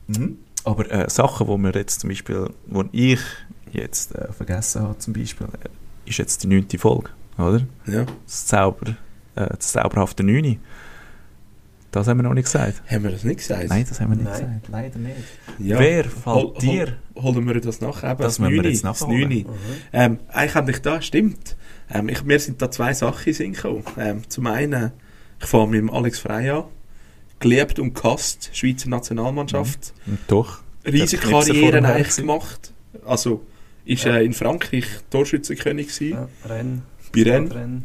Mhm. Aber äh, Sachen, wo wir jetzt zum Beispiel, wo ich jetzt äh, vergessen habe, zum Beispiel, äh, ist jetzt die neunte Folge, oder? ja, Das Zauber, äh, das zauberhafte Neune. Das haben wir noch nicht gesagt. haben wir das nicht gesagt? Nein, das haben wir nicht Nein. gesagt. Leider nicht. Ja. Wer Hol- fällt hol- dir? Holen wir das nachher? eben, Das müssen wir jetzt das nachholen. Neuni. Mhm. Ähm, eigentlich eigentlich da, stimmt. Ähm, ich, mir sind da zwei Sachen in Sinn gekommen. Ähm, zum einen, ich fange mit dem Alex Frey an. Geliebt und gehasst, Schweizer Nationalmannschaft. Und doch. Riesige Karriere eigentlich gemacht. Also, ist Ja. äh, in Frankreich Torschützenkönig gewesen. Ja, Renn. Bei Rennes. Renn.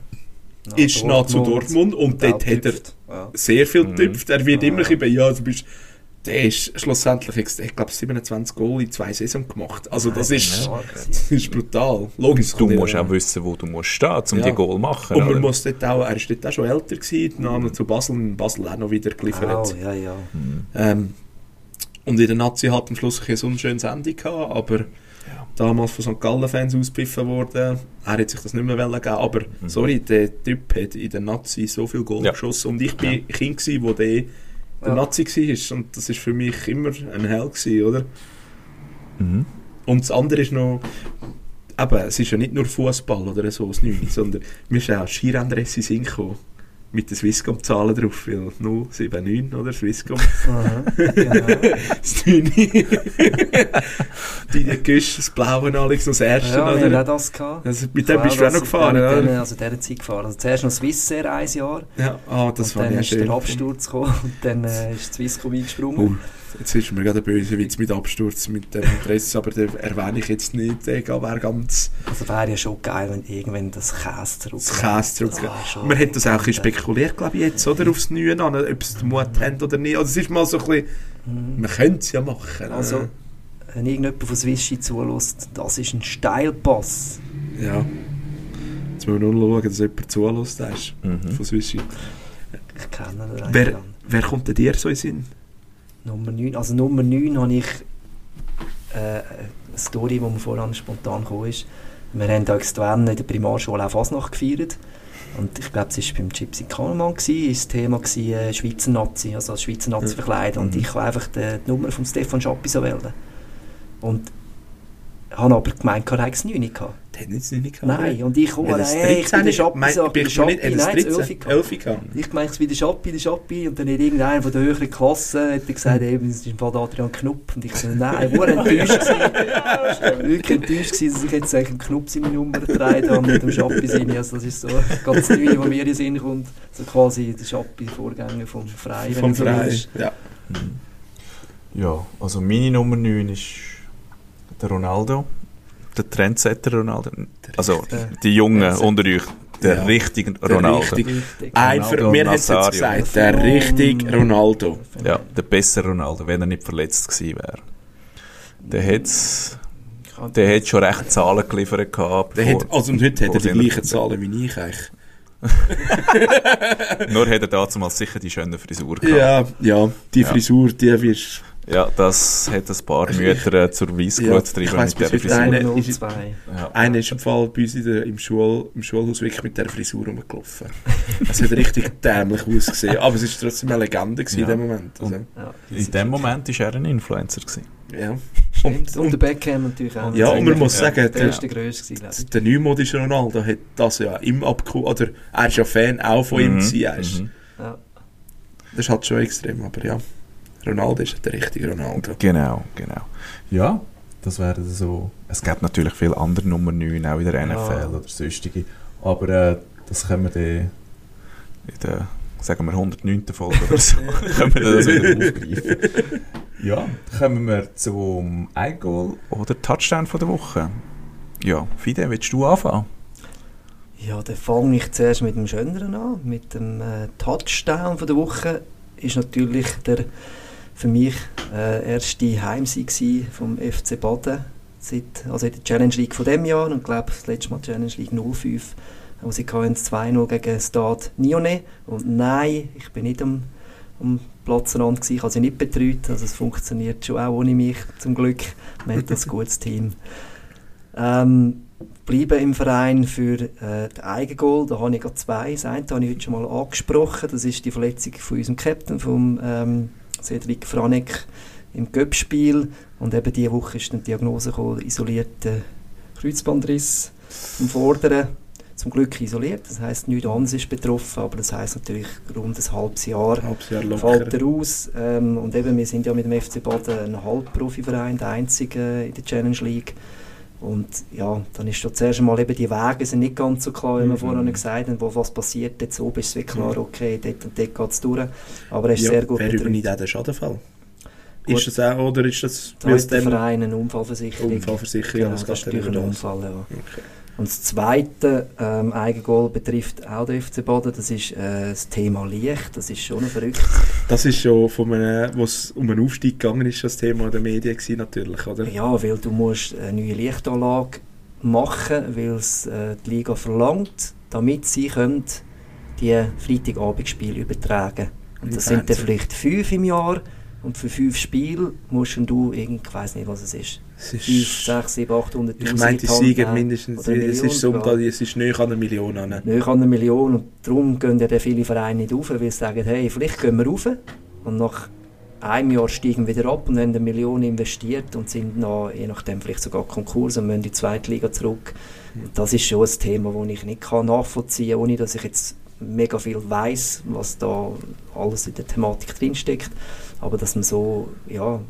Ist nah zu Dortmund und dort hat er Ja. sehr viel Mhm. getüpft. Er wird Ja. immer ein bisschen, ja, du bist, der ist schlussendlich, ich glaube, 27 Goal in zwei Saisons gemacht. Also das ist, Ja, das ist brutal. Logisch. Du musst auch wissen, wo du musst stehen, um Ja. die Goal zu machen. Und man oder? muss dort auch, er ist dort auch schon älter gewesen, den Namen zu Basel, in Basel auch noch wieder geliefert. Oh, ja, ja. Mhm. Ähm, und in der Nazi hat am Schluss ein so ein schönes Ende gehabt, aber damals von St. Gallen-Fans ausgepfiffen worden. Er hat sich das nicht mehr wollen geben, aber sorry, der Typ hat in der Nazi so viel Goal Mhm. Ja. geschossen und ich bin Kind gewesen, wo der der Ja. Nazi war und das ist für mich immer ein Held gewesen, oder? Mhm. Und das andere ist noch, eben, es ist ja nicht nur Fußball oder so, das 9, sondern mir ist auch Sinn gekommen. Mit den Swisscom-Zahlen drauf, weil 079, oder? Swisscom. Aha, genau. Das 9. Die Güsch, das Blaue, Alex, noch das erste, Ja, wir oder? auch das gehabt. Also, mit dem bist du auch noch gefahren, mit oder? denen, Also dieser Zeit gefahren. Also zuerst noch Swissair ein Jahr. Ja, ah, das und war dann ja ist schön. der Absturz gekommen und dann äh, ist Swisscom eingesprungen. Oh, jetzt ist mir gerade ein böser Witz mit Absturz, mit dem Interesse, aber den erwähne ich jetzt nicht. Der wäre ganz Also wäre ja schon geil, wenn irgendwann das Käse zurück das Käse zurück. Wäre schon Man hat das auch ein bisschen spekuliert, glaube ich, jetzt, oder? Aufs Neue an, ob sie den Mut haben oder nicht. Also es ist mal so ein bisschen, man könnte es ja machen. Mhm. Also, wenn irgendjemand von Swissi zulässt, das ist ein Steilpass. Ja. Jetzt müssen wir nur schauen, dass jemand zulässt, der ist Mhm. von Swissi. Ich kenne den Wer, eigentlich. wer kommt denn dir so in den Sinn? Nummer 9. Also Nummer 9 habe ich äh, eine Story, die mir vorhin spontan gekommen ist. Wir haben da extern in der Primarschule auch Fasnacht gefeiert. Und ich glaube, es war beim Gypsy Kahnemann, gewesen, ist das Thema gewesen, äh, Schweizer Nazi, also als Schweizer Nazi verkleidet. Und ich habe einfach die, die Nummer von Stefan Schappi so wählen. Und habe aber gemeint, er hätte es 9 gehabt. Der hat nicht gehabt. Nein, und ich komme, das hey, ich bin der Schappi, Mein- sag, du Schappi, nein, es das 13? 11 gehabt. 11 gehabt? Ich meine, es wie der Schappi, der Schappi. Und dann hat irgendeiner von der höheren Klasse hat gesagt, eben, es ist im Fall Adrian Knupp. Und ich so, nein, ich war enttäuscht gewesen. Wirklich enttäuscht gewesen, dass ich jetzt eigentlich einen Knupp seine Nummer getragen habe und nicht dem Schappi seine. Also das ist so ganz neu, was mir in den Sinn kommt. So quasi der Schappi, Vorgänger vom Frei. Vom so Verein. willst. Ja. Ja, also meine Nummer 9 ist der Ronaldo. Der Trendsetter Ronaldo. Also Der- die Jungen Trendsetter. unter euch. Der Ja. richtige Der Ronaldo. richtige. Richtig. Ein, Ronaldo mir hat es gesagt, der richtige Ronaldo. Ja, der bessere Ronaldo, wenn er nicht verletzt gewesen wäre. Der hat, der hat schon recht Zahlen geliefert gehabt. Der hat, also und heute hat er die gleichen Zahlen wie ich eigentlich. Nur hat er damals sicher die schöne Frisur gehabt. Ja, ja, die Ja. Frisur, die wirst Ja, das hat ein paar Ich- Mütter äh, zur Ja, Weissglut ich getrieben weiss mit der Frisur. eine- ist- 02. Ja. Einer ist im Fall bei uns in der, im, Schul, im Schulhaus wirklich mit der Frisur rumgelaufen. Es hat richtig dämlich ausgesehen, aber es war trotzdem eine Legende gewesen Ja. in dem Moment. Also, Ja, In dem Moment war er ein Influencer. Gewesen. ja. Und, Und, und der Beckham natürlich auch. ja, und man muss Ja. sagen, der der, ist der grösste, glaube ich. der neumodische Ronaldo hat das ja im Abku oder er ist ja Fan auch von ihm Mhm, gewesen, er ist- mhm. Ja. Das ist halt schon extrem, aber ja. Ronaldo ist der richtige Ronaldo. Genau, genau. Ja, das wäre so. Es gibt natürlich viele andere Nummer 9, auch in der NFL Ja. oder sonstige. Aber äh, das können wir dann in der, sagen wir, 109. Folge oder so, können wir das wieder aufgreifen. Ja, kommen wir zum Eigol oder Touchdown von der Woche. Ja, Fide, willst du anfangen? Ja, dann fange ich zuerst mit dem Schöneren an. Mit dem äh, Touchdown von der Woche ist natürlich der für mich äh, erste Heimsieg vom FC Baden. Seit, also in der Challenge League von dem Jahr und ich glaube das letzte Mal Challenge League 05, wo sie hatten 2-0 gegen Stade Nyonnais. Und nein, ich bin nicht am, am Platzrand gsi, ich habe sie nicht betreut. Also es funktioniert schon auch ohne mich zum Glück. Wir haben das gutes Team. Ähm, bleiben im Verein für äh, den Eigengoal. Da habe ich gerade zwei. Das eine habe ich heute schon mal angesprochen. Das ist die Verletzung von unserem Captain, vom ähm, Cedric Franek im Göppspiel. Und eben diese Woche ist dann die Diagnose gekommen, isolierter Kreuzbandriss im Vorderen. Zum Glück isoliert. Das heißt, nichts anderes ist betroffen, aber das heißt natürlich rund ein halbes Jahr Ein halbes Jahr fällt er aus. Ähm, und eben, wir sind ja mit dem FC Baden ein Halbprofiverein, der einzige in der Challenge League. Und ja, dann ist da zuerst einmal eben die Wege sind nicht ganz so klar, wie wir Mhm. vorhin gesagt haben, wo was passiert. Jetzt oben ist es wirklich klar, okay, dort und dort geht es durch. Aber er ist Ja, sehr gut wer übernimmt auch den Schadenfall? Gut. Ist das auch, oder ist das Da wie hat der Verein eine Unfallversicherung. Unfallversicherung? Genau, das das ist über das? Unfall, ja. Okay. Und das zweite ähm, Eigengoal betrifft auch den FC Baden, das ist äh, das Thema Licht, das ist schon verrückt. Das ist schon von einem, wo es um einen Aufstieg gegangen ist, das Thema der Medien gewesen, natürlich, oder? Ja, weil du musst eine neue Lichtanlage machen, weil es äh, die Liga verlangt, damit sie können die Freitagabendspiele übertragen. Und das sind dann vielleicht fünf im Jahr und für fünf Spiele musst du ich weiß nicht, was es ist, Es ist- 5, 6, 7, 800 Ich meine, die Sieger mindestens, eine es ist, so, es ist näher an einer Million an. An eine Million und darum gehen ja dann viele Vereine nicht rauf, weil sie sagen, hey, vielleicht gehen wir rauf und nach einem Jahr steigen wir wieder ab und haben eine Million investiert und sind noch, je nachdem vielleicht sogar Konkurs und müssen in die zweite Liga zurück. Und das ist schon ein Thema, das ich nicht kann nachvollziehen kann, ohne dass ich jetzt mega viel weiß, was da alles in der Thematik drinsteckt. Aber dass man so, ja,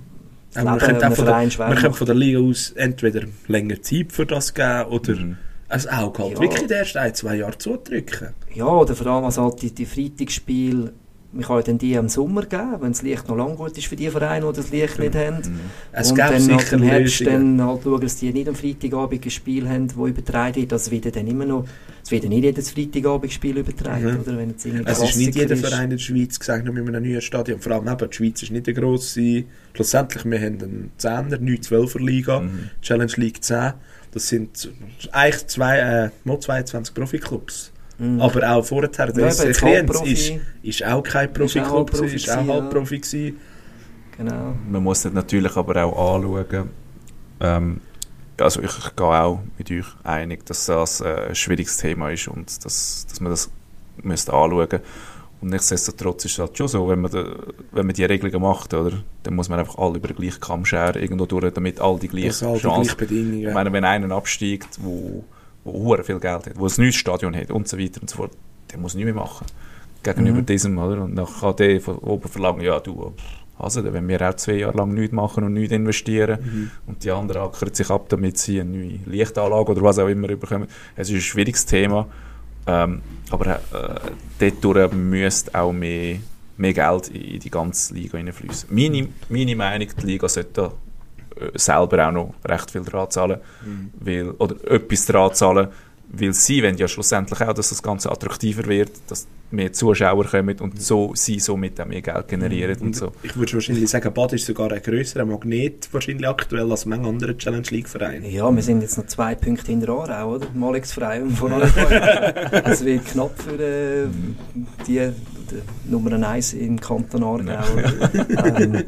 Aber man Leben könnte, auch der, schwer man könnte von der Liga aus entweder länger Zeit für das geben oder Mhm. ein Auge halt Ja. wirklich erst ein, zwei Jahre zudrücken. Ja, oder vor allem also halt die, die Freitagsspiele, man kann dann die im Sommer geben, wenn das Licht noch lang gut ist für die Vereine, die das Licht nicht haben. Mhm. Es und dann sicher im Herbst dann halt schauen, dass die nicht am Freitagabend ein Spiel haben, das übertragen wird. Das wird dann immer noch, es wird nicht jedes Freitagabend-Spiel übertragen, Mhm. oder? Wenn jetzt Es ist nicht jeder ist. Verein in der Schweiz gesegnet mit einem neuen Stadion. Vor allem eben, die Schweiz ist nicht eine grosse. Schlussendlich, wir haben einen 10er, 9-12er Liga, Mhm. Challenge League 10. Das sind eigentlich zwei, äh, mal 22 Profiklubs. Mhm. Aber auch vorher, der Ja, Halbprofi. ist, ist auch kein gewesen, ist auch ja. Halbprofi gewesen. Genau. Man muss das natürlich aber auch anschauen. Ähm, also ich, ich gehe auch mit euch einig, dass das äh, ein schwieriges Thema ist und dass, dass man das müsste anschauen Und nichtsdestotrotz ist es halt schon so, wenn man, de, wenn man die Regelungen macht, oder, dann muss man einfach alle über den gleichen Kamm scheren, irgendwo durch, damit alle die gleichen Chancen. Ich meine, wenn einer absteigt, wo, hure viel Geld hat, wo ein neues Stadion hat und so weiter und so fort, der muss nichts mehr machen. Gegenüber Mhm. diesem, oder? Und dann kann der von oben verlangen, ja du, also, wenn wir auch zwei Jahre lang nichts machen und nichts investieren Mhm. und die anderen ackern sich ab, damit sie eine neue Lichtanlage oder was auch immer bekommen. Es ist ein schwieriges Thema, ähm, aber äh, dort müsste auch mehr, mehr Geld in die ganze Liga hineinfließen. Meine, meine Meinung, die Liga sollte selber auch noch recht viel dran zahlen, weil, oder etwas dran zahlen, weil sie wollen ja schlussendlich auch, dass das Ganze attraktiver wird, dass mehr Zuschauer kommen und so, sie somit auch mehr Geld generieren und so. Ich würde wahrscheinlich sagen, Bad ist sogar ein grösserer Magnet wahrscheinlich aktuell als manche andere Challenge League Vereine. Ja, wir sind jetzt noch zwei Punkte hinter Aarau, oder? Im Alex Frei und von. Es wird knapp für äh, die, die Nummer 1 im Kanton Aargau. ähm,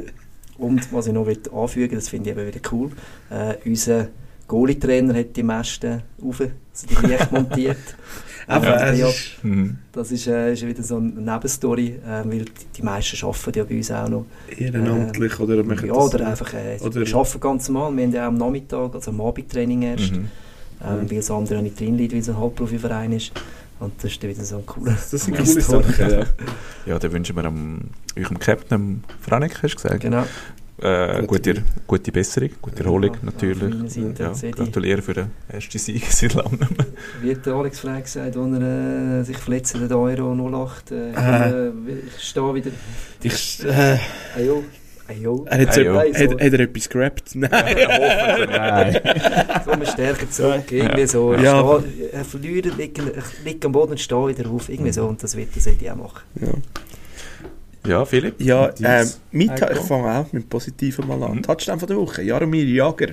und was ich noch will anfügen das finde ich eben wieder cool, äh, unser Goalie-Trainer hat die meisten auf, also die Licht montiert. Aber Ja. es Ja. ist, Mhm. Das ist, äh, ist wieder so eine Nebenstory, äh, weil die, die meisten arbeiten ja bei uns auch noch. ehrenamtlich oder machen Ja, das- oder einfach, äh, oder- wir arbeiten ganz normal. Wir haben ja auch am Nachmittag, also am Abendtraining erst, Mhm. ähm, weil das andere nicht drin liegt, weil es ein Halbprofiverein ist. Und das ist dann wieder so ein cooler Das sind Ja, coole. Sachen, ja. Ja, dann wünschen wir am, eurem Captain, dem Franek, hast du gesagt, Genau. äh, gute, gute Besserung, gute Erholung Ja, natürlich. meiner Seite, Ja, gratuliere für den ersten Sieg seit langem. Wie hat der Alex Frey gesagt, als er äh, sich verletzt hat, Euro 08, äh, ich, Ah. äh, ich stehe wieder, Ich, äh, ayo, ayo. er hat, Hey, so, jo. hat, hat er etwas gerappt? Nein. Nein. So, wir stärken zurück, irgendwie so. Ja. Er verliert, liegt, am Boden und steht wieder auf, irgendwie so. Und das wird das Eddie auch machen. Ja. Ja, Philipp? Ja, ähm, Ta- Echo? ich fange auch mit dem Positiven mal an. Mhm. Touchdown von der Woche, Jaromir Jager.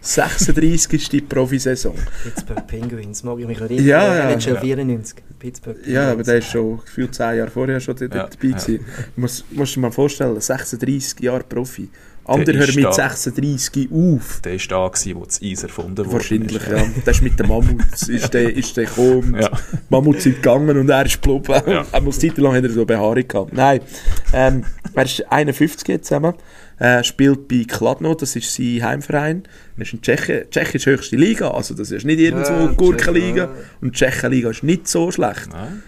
36. Profisaison. Pittsburgh Penguins, mag ich mich erinnern. Ja, ja, NHL ja. 94, Pittsburgh Penguins. Ja, aber der ist schon gefühlt 10 Jahre vorher schon dort Ja, dabei ja. gewesen. Du musst, musst dir mal vorstellen, 36 Jahre Profi. Andere hören mit da. 36 auf. Der war da, gewesen, wo das Eis erfunden wurde. Wahrscheinlich, ja. Der ist mit dem Mammut, ist der, ist der gekommen. Ja. Mammut sind gegangen und er ist geblieben. Ja. Er muss Zeit lang hat er so Behaarung gehabt. Nein, ähm, er ist 51 jetzt zusammen. Äh, spielt bei Kladno, das ist sein Heimverein. Er ist in Tschechien, Tschechisch höchste Liga, also das ist nicht irgendwo Ja, Gurkenliga. Und die Tschechenliga ist nicht so schlecht. Nein.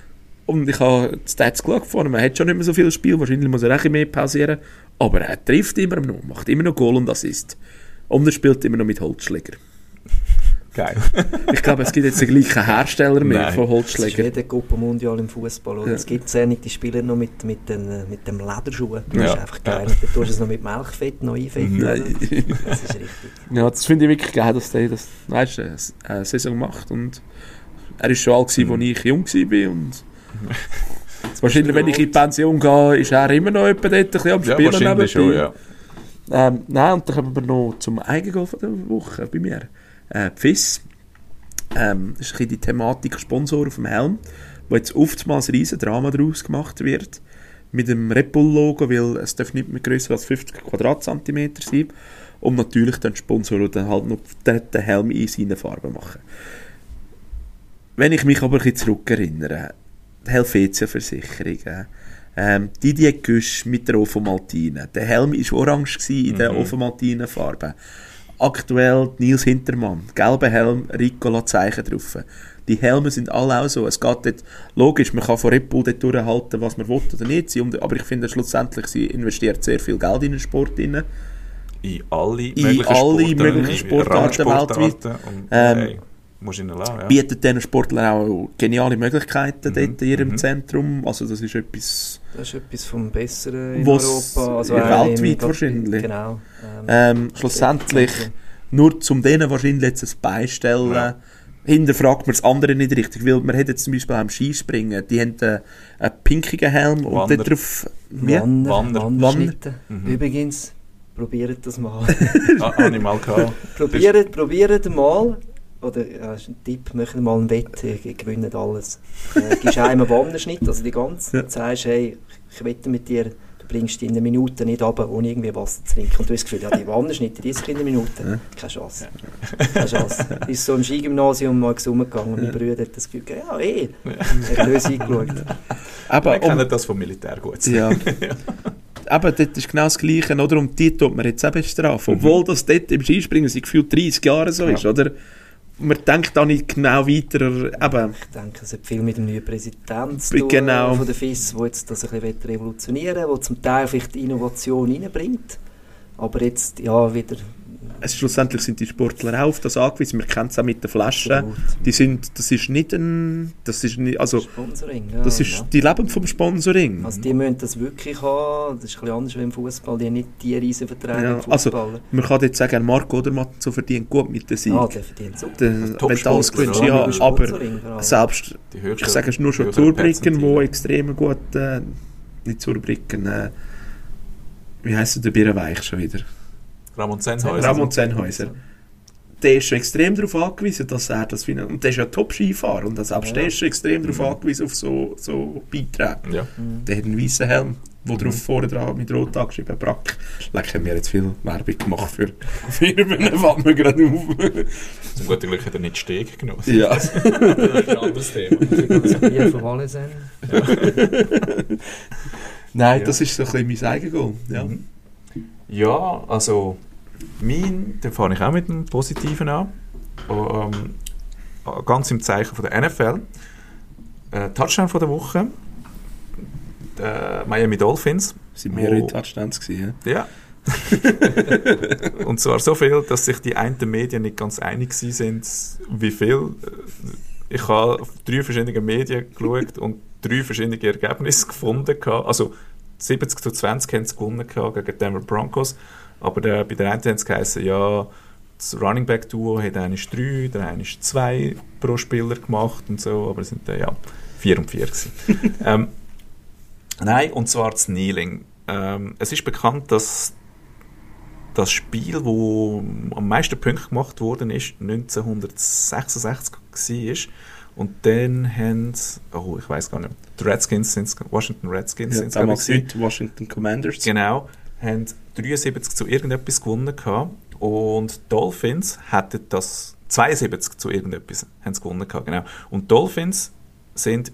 Und ich habe die Stats geschaut vorne, man hat schon nicht mehr so viel Spiel, wahrscheinlich muss er auch mehr pausieren. Aber er trifft immer noch, macht immer noch Goal und Assist. Und er spielt immer noch mit Holzschläger. Geil. Ich glaube, es gibt jetzt den gleichen Hersteller mehr Nein. von Das ist wie der Copa Mundial im Fußball. oder? Ja. Es gibt sehr nicht die Spieler noch mit, mit, den, äh, mit dem Lederschuhen. Das Ja. ist einfach geil. Und dann tust du es noch mit Milchfett noch einfetten. Mhm. Nein. Das ist richtig. Ja, das finde ich wirklich geil, dass der das weißt, du, eine Saison macht. Und er war schon alt, gewesen, als ich jung war. Und wahrscheinlich, wenn ich in die Pension gehe, ist er immer noch jemand dort ein am Ja, Spielen. wahrscheinlich nebenbei. schon, ja. Ähm, nein, und dann kommen wir noch zum Eigengoal der Woche bei mir. Äh, Pfiss. Ähm, das ist ein die Thematik Sponsor auf dem Helm, wo jetzt oftmals ein riesen Drama daraus gemacht wird. Mit dem Red Bull-Logo, weil es darf nicht mehr grösser als 50 Quadratzentimeter sein. und natürlich dann die Sponsoren dann halt noch den, den Helm in seinen Farben machen. Wenn ich mich aber ein bisschen zurückerinnere, die Helvetia-Versicherung, ähm, Didier Güsch mit der Ofomaltine, der Helm war orange in der Mhm. Ofomaltine-Farbe. Aktuell Nils Hintermann, gelber Helm, Ricola Zeichen drauf. Die Helme sind alle auch so. Es geht dort, logisch, man kann von Red Bull dort durchhalten, was man will oder nicht. Sie, aber ich finde schlussendlich, sie investiert sehr viel Geld in den Sport. Rein. In alle In möglichen alle Sportarten, möglichen in Sportarten Randsportarten Und, Ähm, hey, ihnen lassen, ja. Bietet diesen Sportlern auch geniale Möglichkeiten Mhm, dort in ihrem mhm. Zentrum. Also das ist etwas... Das ist etwas vom Besseren in Europa. Also auch weltweit wahrscheinlich. Genau. Ähm, Ähm, schlussendlich, nur zum denen wahrscheinlich jetzt ein Beistellen, Ja. hinterfragt man das andere nicht richtig, weil man hat jetzt zum Beispiel auch im Skispringen, die haben einen, einen pinkigen Helm und Wander. dort drauf... Wie? Wanner, Wander. Wanderschnitte. Mhm. Übrigens, probiert das mal. Ah, habe ich mal gehabt. probiert, probiert mal. Oder, ja, ist ein Tipp, macht mal ein Wett, ihr gewinnt alles. Äh, gibst einem einen Wanderschnitt, also die ganze, Ja. und sagst, hey, ich wette mit dir, du bringst dich in einer Minute nicht runter, ohne irgendwie Wasser zu trinken. Und du hast das Gefühl, ja, die Wanderschnitte, die sind in einer Minute. Ja. Keine Chance. Keine Chance. Ist so im Skigymnasium mal rumgegangen und mein Bruder hat das Gefühl, ja, eh. Er hat lös eingeschaut. Wir Aber um, kennen das vom Militär gut. ja. Aber dort ist genau das Gleiche, oder? Und die tut man jetzt auch bestrafen. Obwohl das dort im Skispringen seit gefühlt 30 Jahren so Ja. ist, oder? Man denkt da nicht genau weiter, eben, Ich denke, es hat viel mit dem neuen Präsidenten zu Bi- tun, genau. von der FIS, der jetzt das ein bisschen revolutionieren will, der zum Teil vielleicht Innovation reinbringt, aber jetzt ja wieder es schlussendlich sind die Sportler auch auf das angewiesen. Man kennt es auch mit den Flaschen. absolut Die sind, das ist nicht ein, das ist nicht, also, Sponsoring. Ja, das ist, ja. die leben vom Sponsoring. Also die müssen das wirklich haben, das ist ein bisschen anders als im Fußball, die haben nicht die riesen Verträge Ja, im also-. Man kann jetzt sagen, Marco Odermatt so verdient gut mit der Sieg. ah, der verdient super. Der, wenn du alles oder? ja, aber selbst, Die höchsten- ich sage es nur schon Perzentile. wo extrem gut, äh, nicht Zurbrücken, äh, wie heisst der Birrenweich schon wieder? Ramon Sennhäuser. Ramon Sennhäuser. Der ist schon extrem darauf angewiesen, dass er das findet. Und der ist ja Top-Skifahrer und selbst Ja. der ist schon extrem darauf Mhm. angewiesen auf so, so Beiträge. Ja. Mhm. Der hat einen weißen Helm, wo Mhm. drauf vorne dran mit Rot angeschrieben Brack. Leck, haben wir jetzt viel Werbung gemacht für Firmen, fällt mir gerade auf. Zum guten Glück hat er nicht Steg genommen. ja. Das ist ein anderes Thema. Das Bier von Walesen. Nein, Ja. das ist so ein bisschen mein Eigengoal. Ja. Mhm. Ja, also mein, da fange ich auch mit einem Positiven an. Ähm, ganz im Zeichen von der NFL. Äh, Touchdown von der Woche. Die Miami Dolphins. Es waren mehrere Oh. Touchdowns gewesen. ja. Ja. Und zwar so viel, dass sich die einen Medien nicht ganz einig waren, sind, wie viel. Ich habe auf drei verschiedene Medien geschaut und drei verschiedene Ergebnisse gefunden. Also 70 zu 20 haben sie gewonnen gegen die Denver Broncos. Aber der, bei der einen haben sie geheißen, ja, das Running Back Duo hat eine drei, der eine ist zwei pro Spieler gemacht und so, aber es sind dann ja vier und vier gewesen. ähm, nein, und zwar das Kneeling. Ähm, es ist bekannt, dass das Spiel, wo am meisten Punkte gemacht worden ist, 1966 war. Und dann haben sie- oh, ich weiß gar nicht, die Redskins sind Washington Redskins Ja, sind's, damals heute Washington Commanders. Genau, haben 73 zu irgendetwas gewonnen gehabt und Dolphins hätten das 72 zu irgendetwas haben sie gewonnen gehabt, genau. Und Dolphins sind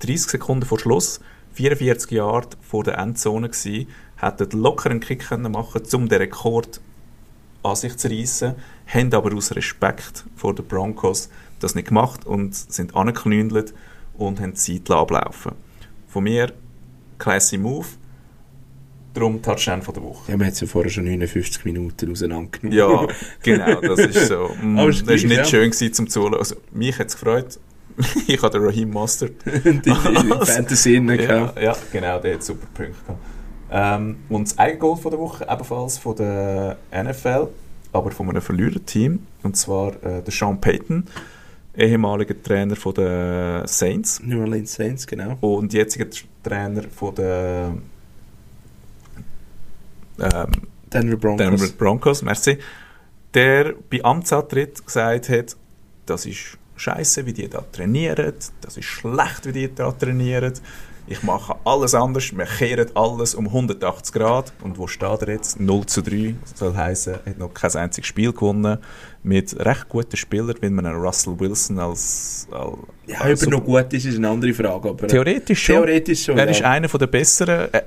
30 Sekunden vor Schluss, 44 Yard vor der Endzone gsi, hätten locker einen Kick können machen, um den Rekord an sich zu reissen, haben aber aus Respekt vor den Broncos das nicht gemacht und sind angeknündelt und haben die Zeit ablaufen. Von mir classy Move. Darum Touchdown von der Woche. Ja, man hat es ja vorher schon 59 Minuten auseinandergenommen. Ja, genau, das ist so. Mm, Aber das ist war nicht ja. schön gewesen zum Zuhören. Also, mich hat es gefreut. ich hatte den Raheem Mustard. die, die Fantasy ja, ja, genau, der hat super Punkte gehabt. Ähm, und das Eigengoal von der Woche ebenfalls von der NFL, aber von einem Verliererteam. Und zwar äh, der Sean Payton, ehemaliger Trainer von der Saints New Orleans Saints, genau. und jetziger Trainer von der ähm, Denver Broncos. Denver Broncos, merci, der bei Amtsantritt gesagt hat, das ist scheiße, wie die da trainieren, das ist schlecht, wie die da trainieren. Ich mache alles anders, wir kehren alles um 180 Grad. Und wo steht er jetzt? 0 zu 3, soll heißen, er hat noch kein einziges Spiel gewonnen. Mit recht guten Spielern, wie man einen Russell Wilson als... als Ja, als ob er noch gut ist, ist eine andere Frage. Aber, äh, Theoretisch schon. Theoretisch schon, Er ja. ist einer der besseren. Er,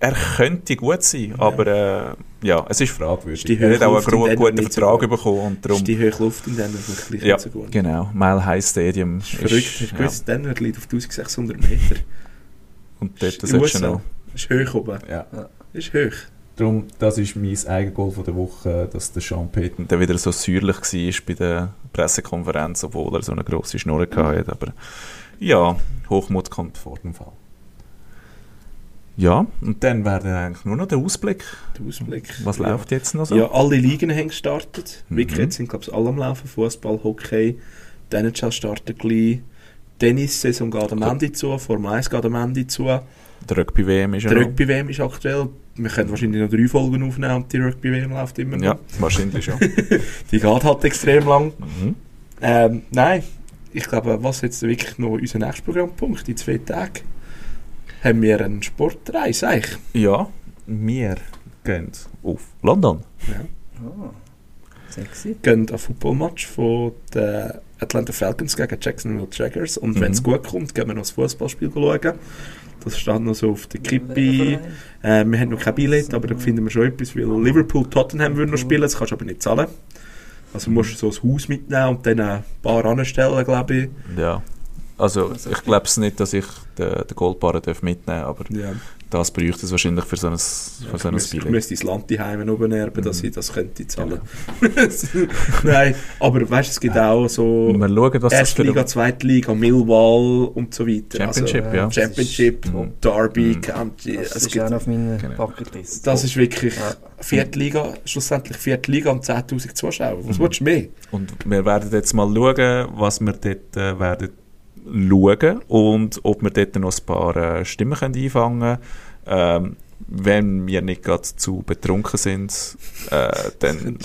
er könnte gut sein, aber äh, ja, es ist fragwürdig. er hat auch einen guten so Vertrag gut. bekommen und ist darum... die hohe Luft in vielleicht gleich Ja, nicht so gut. genau. Mile High Stadium ist... Verrückt, hast du ja. gewusst, Denver liegt auf 1600 Meter. Und dort solltest du noch... Ist hoch oben. Ja. Ist hoch. Darum, das ist mein Eigengoal von der Woche, dass der Sean Payton der wieder so säuerlich war bei der Pressekonferenz, obwohl er so eine grosse Schnurre hatte. Aber ja, Hochmut kommt vor dem Fall. Ja, und dann wäre dann eigentlich nur noch der Ausblick. Der Ausblick. Was ja. läuft jetzt noch so? Ja, alle Ligen haben gestartet. Mhm. Wirklich, jetzt sind glaube ich alle am Laufen. Fußball, Hockey, die NHL startet gleich. Tennis-Saison geht am Ende zu, Formel 1 geht am Ende zu. Der Rugby-WM ist ja. Rugby-WM ist aktuell. Wir können wahrscheinlich noch drei Folgen aufnehmen und die Rugby-WM läuft immer noch. Ja, wahrscheinlich schon. Die geht halt extrem lang. mhm. Ähm, nein, ich glaube, was jetzt wirklich noch unser nächster Programmpunkt, in zwei Tagen, haben wir eine Sportreise eigentlich. Ja, wir gehen auf London. Ja. Ah, sexy. gehen an Footballmatch von den Atlanta Falcons gegen Jacksonville Jaguars und Mhm. wenn es gut kommt, gehen wir noch das Fußballspiel schauen. Das steht noch so auf der Kippe. Äh, wir haben noch kein Billett, aber da finden wir schon etwas, weil Liverpool Tottenham würden noch spielen, das kannst du aber nicht zahlen. Also musst du so ein Haus mitnehmen und dann ein paar anstellen, glaube ich. Ja. Also, ich glaube es nicht, dass ich den, den Goldbarren darf mitnehmen darf, aber Ja. Das bräuchte es wahrscheinlich für so ein, für so ich, ein müsste, ich Billett. müsste ins Land daheim oben erben, dass Mhm. ich das könnte zahlen. Nein, aber weißt du, es gibt auch so Wir schauen, was Erste Liga, Zweite Liga, Millwall und so weiter. Championship, also, ja. Championship, Mhm. Derby, Mhm. County. Das Es ist gibt, auf meiner Genau. Bucketlist. das ist wirklich Ja. vierte Liga, schlussendlich vierte Liga und 10'000 Zuschauer. Was Mhm. willst du mehr? Und wir werden jetzt mal schauen, was wir dort äh, werden schauen und ob wir dort noch ein paar äh, Stimmen können einfangen können. Ähm, wenn wir nicht gerade zu betrunken sind, äh, dann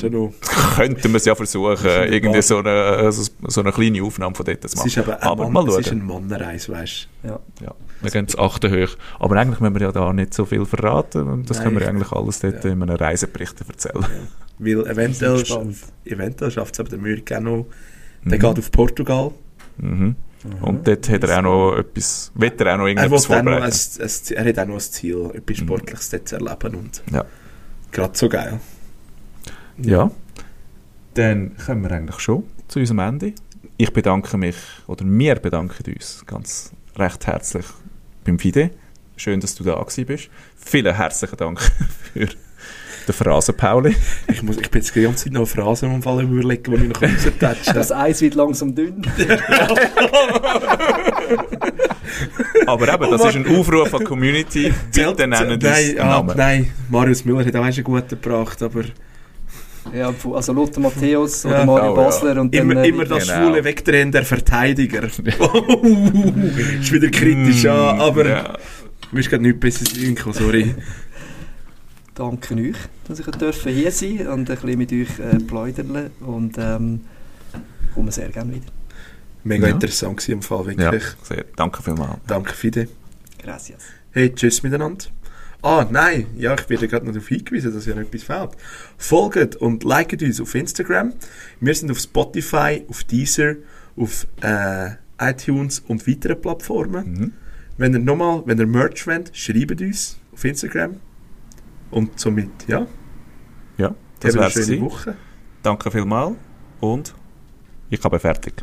könnten wir es ja versuchen, irgendwie so eine, so, so eine kleine Aufnahme von dort zu Es machen. ist aber, Aber ein mal Mann, es schauen. ist ein Mannenreis, weißt Ja. Ja, wir gehen zu achten hoch. Aber eigentlich müssen wir ja da nicht so viel verraten. Das Nein, können wir ich- eigentlich alles dort ja. in einem Reisebericht erzählen. du. Weil eventuell, eventuell schafft es aber der Mürk auch noch. Der Mhm. geht auf Portugal. Mhm. Und dort hat er auch noch etwas, wird er auch noch Er, irgendetwas will auch noch ein, vorbereiten. ein, er hat auch noch ein Ziel, etwas Mhm. Sportliches dort zu erleben. Und Ja. Gerade so geil. Ja. Dann kommen wir eigentlich schon zu unserem Ende. Ich bedanke mich, oder wir bedanken uns ganz recht herzlich beim Fide. Schön, dass du da gewesen bist. Vielen herzlichen Dank für den Phrasen, Pauli. Ich, muss, ich bin jetzt die ganze Zeit noch eine Phrase am Fall überlegen, die ich noch raustatsche. Das Eis wird langsam dünn. Aber eben, das ist ein Aufruf an die Community. Bitte nennen nein, ah, Namen. nein, Marius Müller hat auch einen guten gebracht, aber Ja, also Lothar Matthäus oder Ja. Mario Oh, ja. Basler und immer, dann... äh, immer das genau. schwule Wegdrehen der Verteidiger. ist wieder kritisch, ja, Mm, aber ja. mir ist gerade nichts besseres sorry. Danke euch, dass ich dürfen hier sein und ein bisschen mit euch äh, plaudern und ähm, komme sehr gerne wieder. Mega Ja. interessant gewesen im Fall, ja, wirklich. sehr. Danke vielmals. Danke, Fide. Gracias. Hey, tschüss miteinander. Ah, nein, ja, ich werde gerade noch darauf hingewiesen, dass ja noch etwas fehlt. Folgt und liket uns auf Instagram. Wir sind auf Spotify, auf Deezer, auf äh, iTunes und weiteren Plattformen. Mhm. Wenn ihr nochmal, wenn ihr Merch wollt, schreibt uns auf Instagram. Und somit, ja, Ja, das eine wär's schöne. Woche. Danke vielmals und ich habe fertig.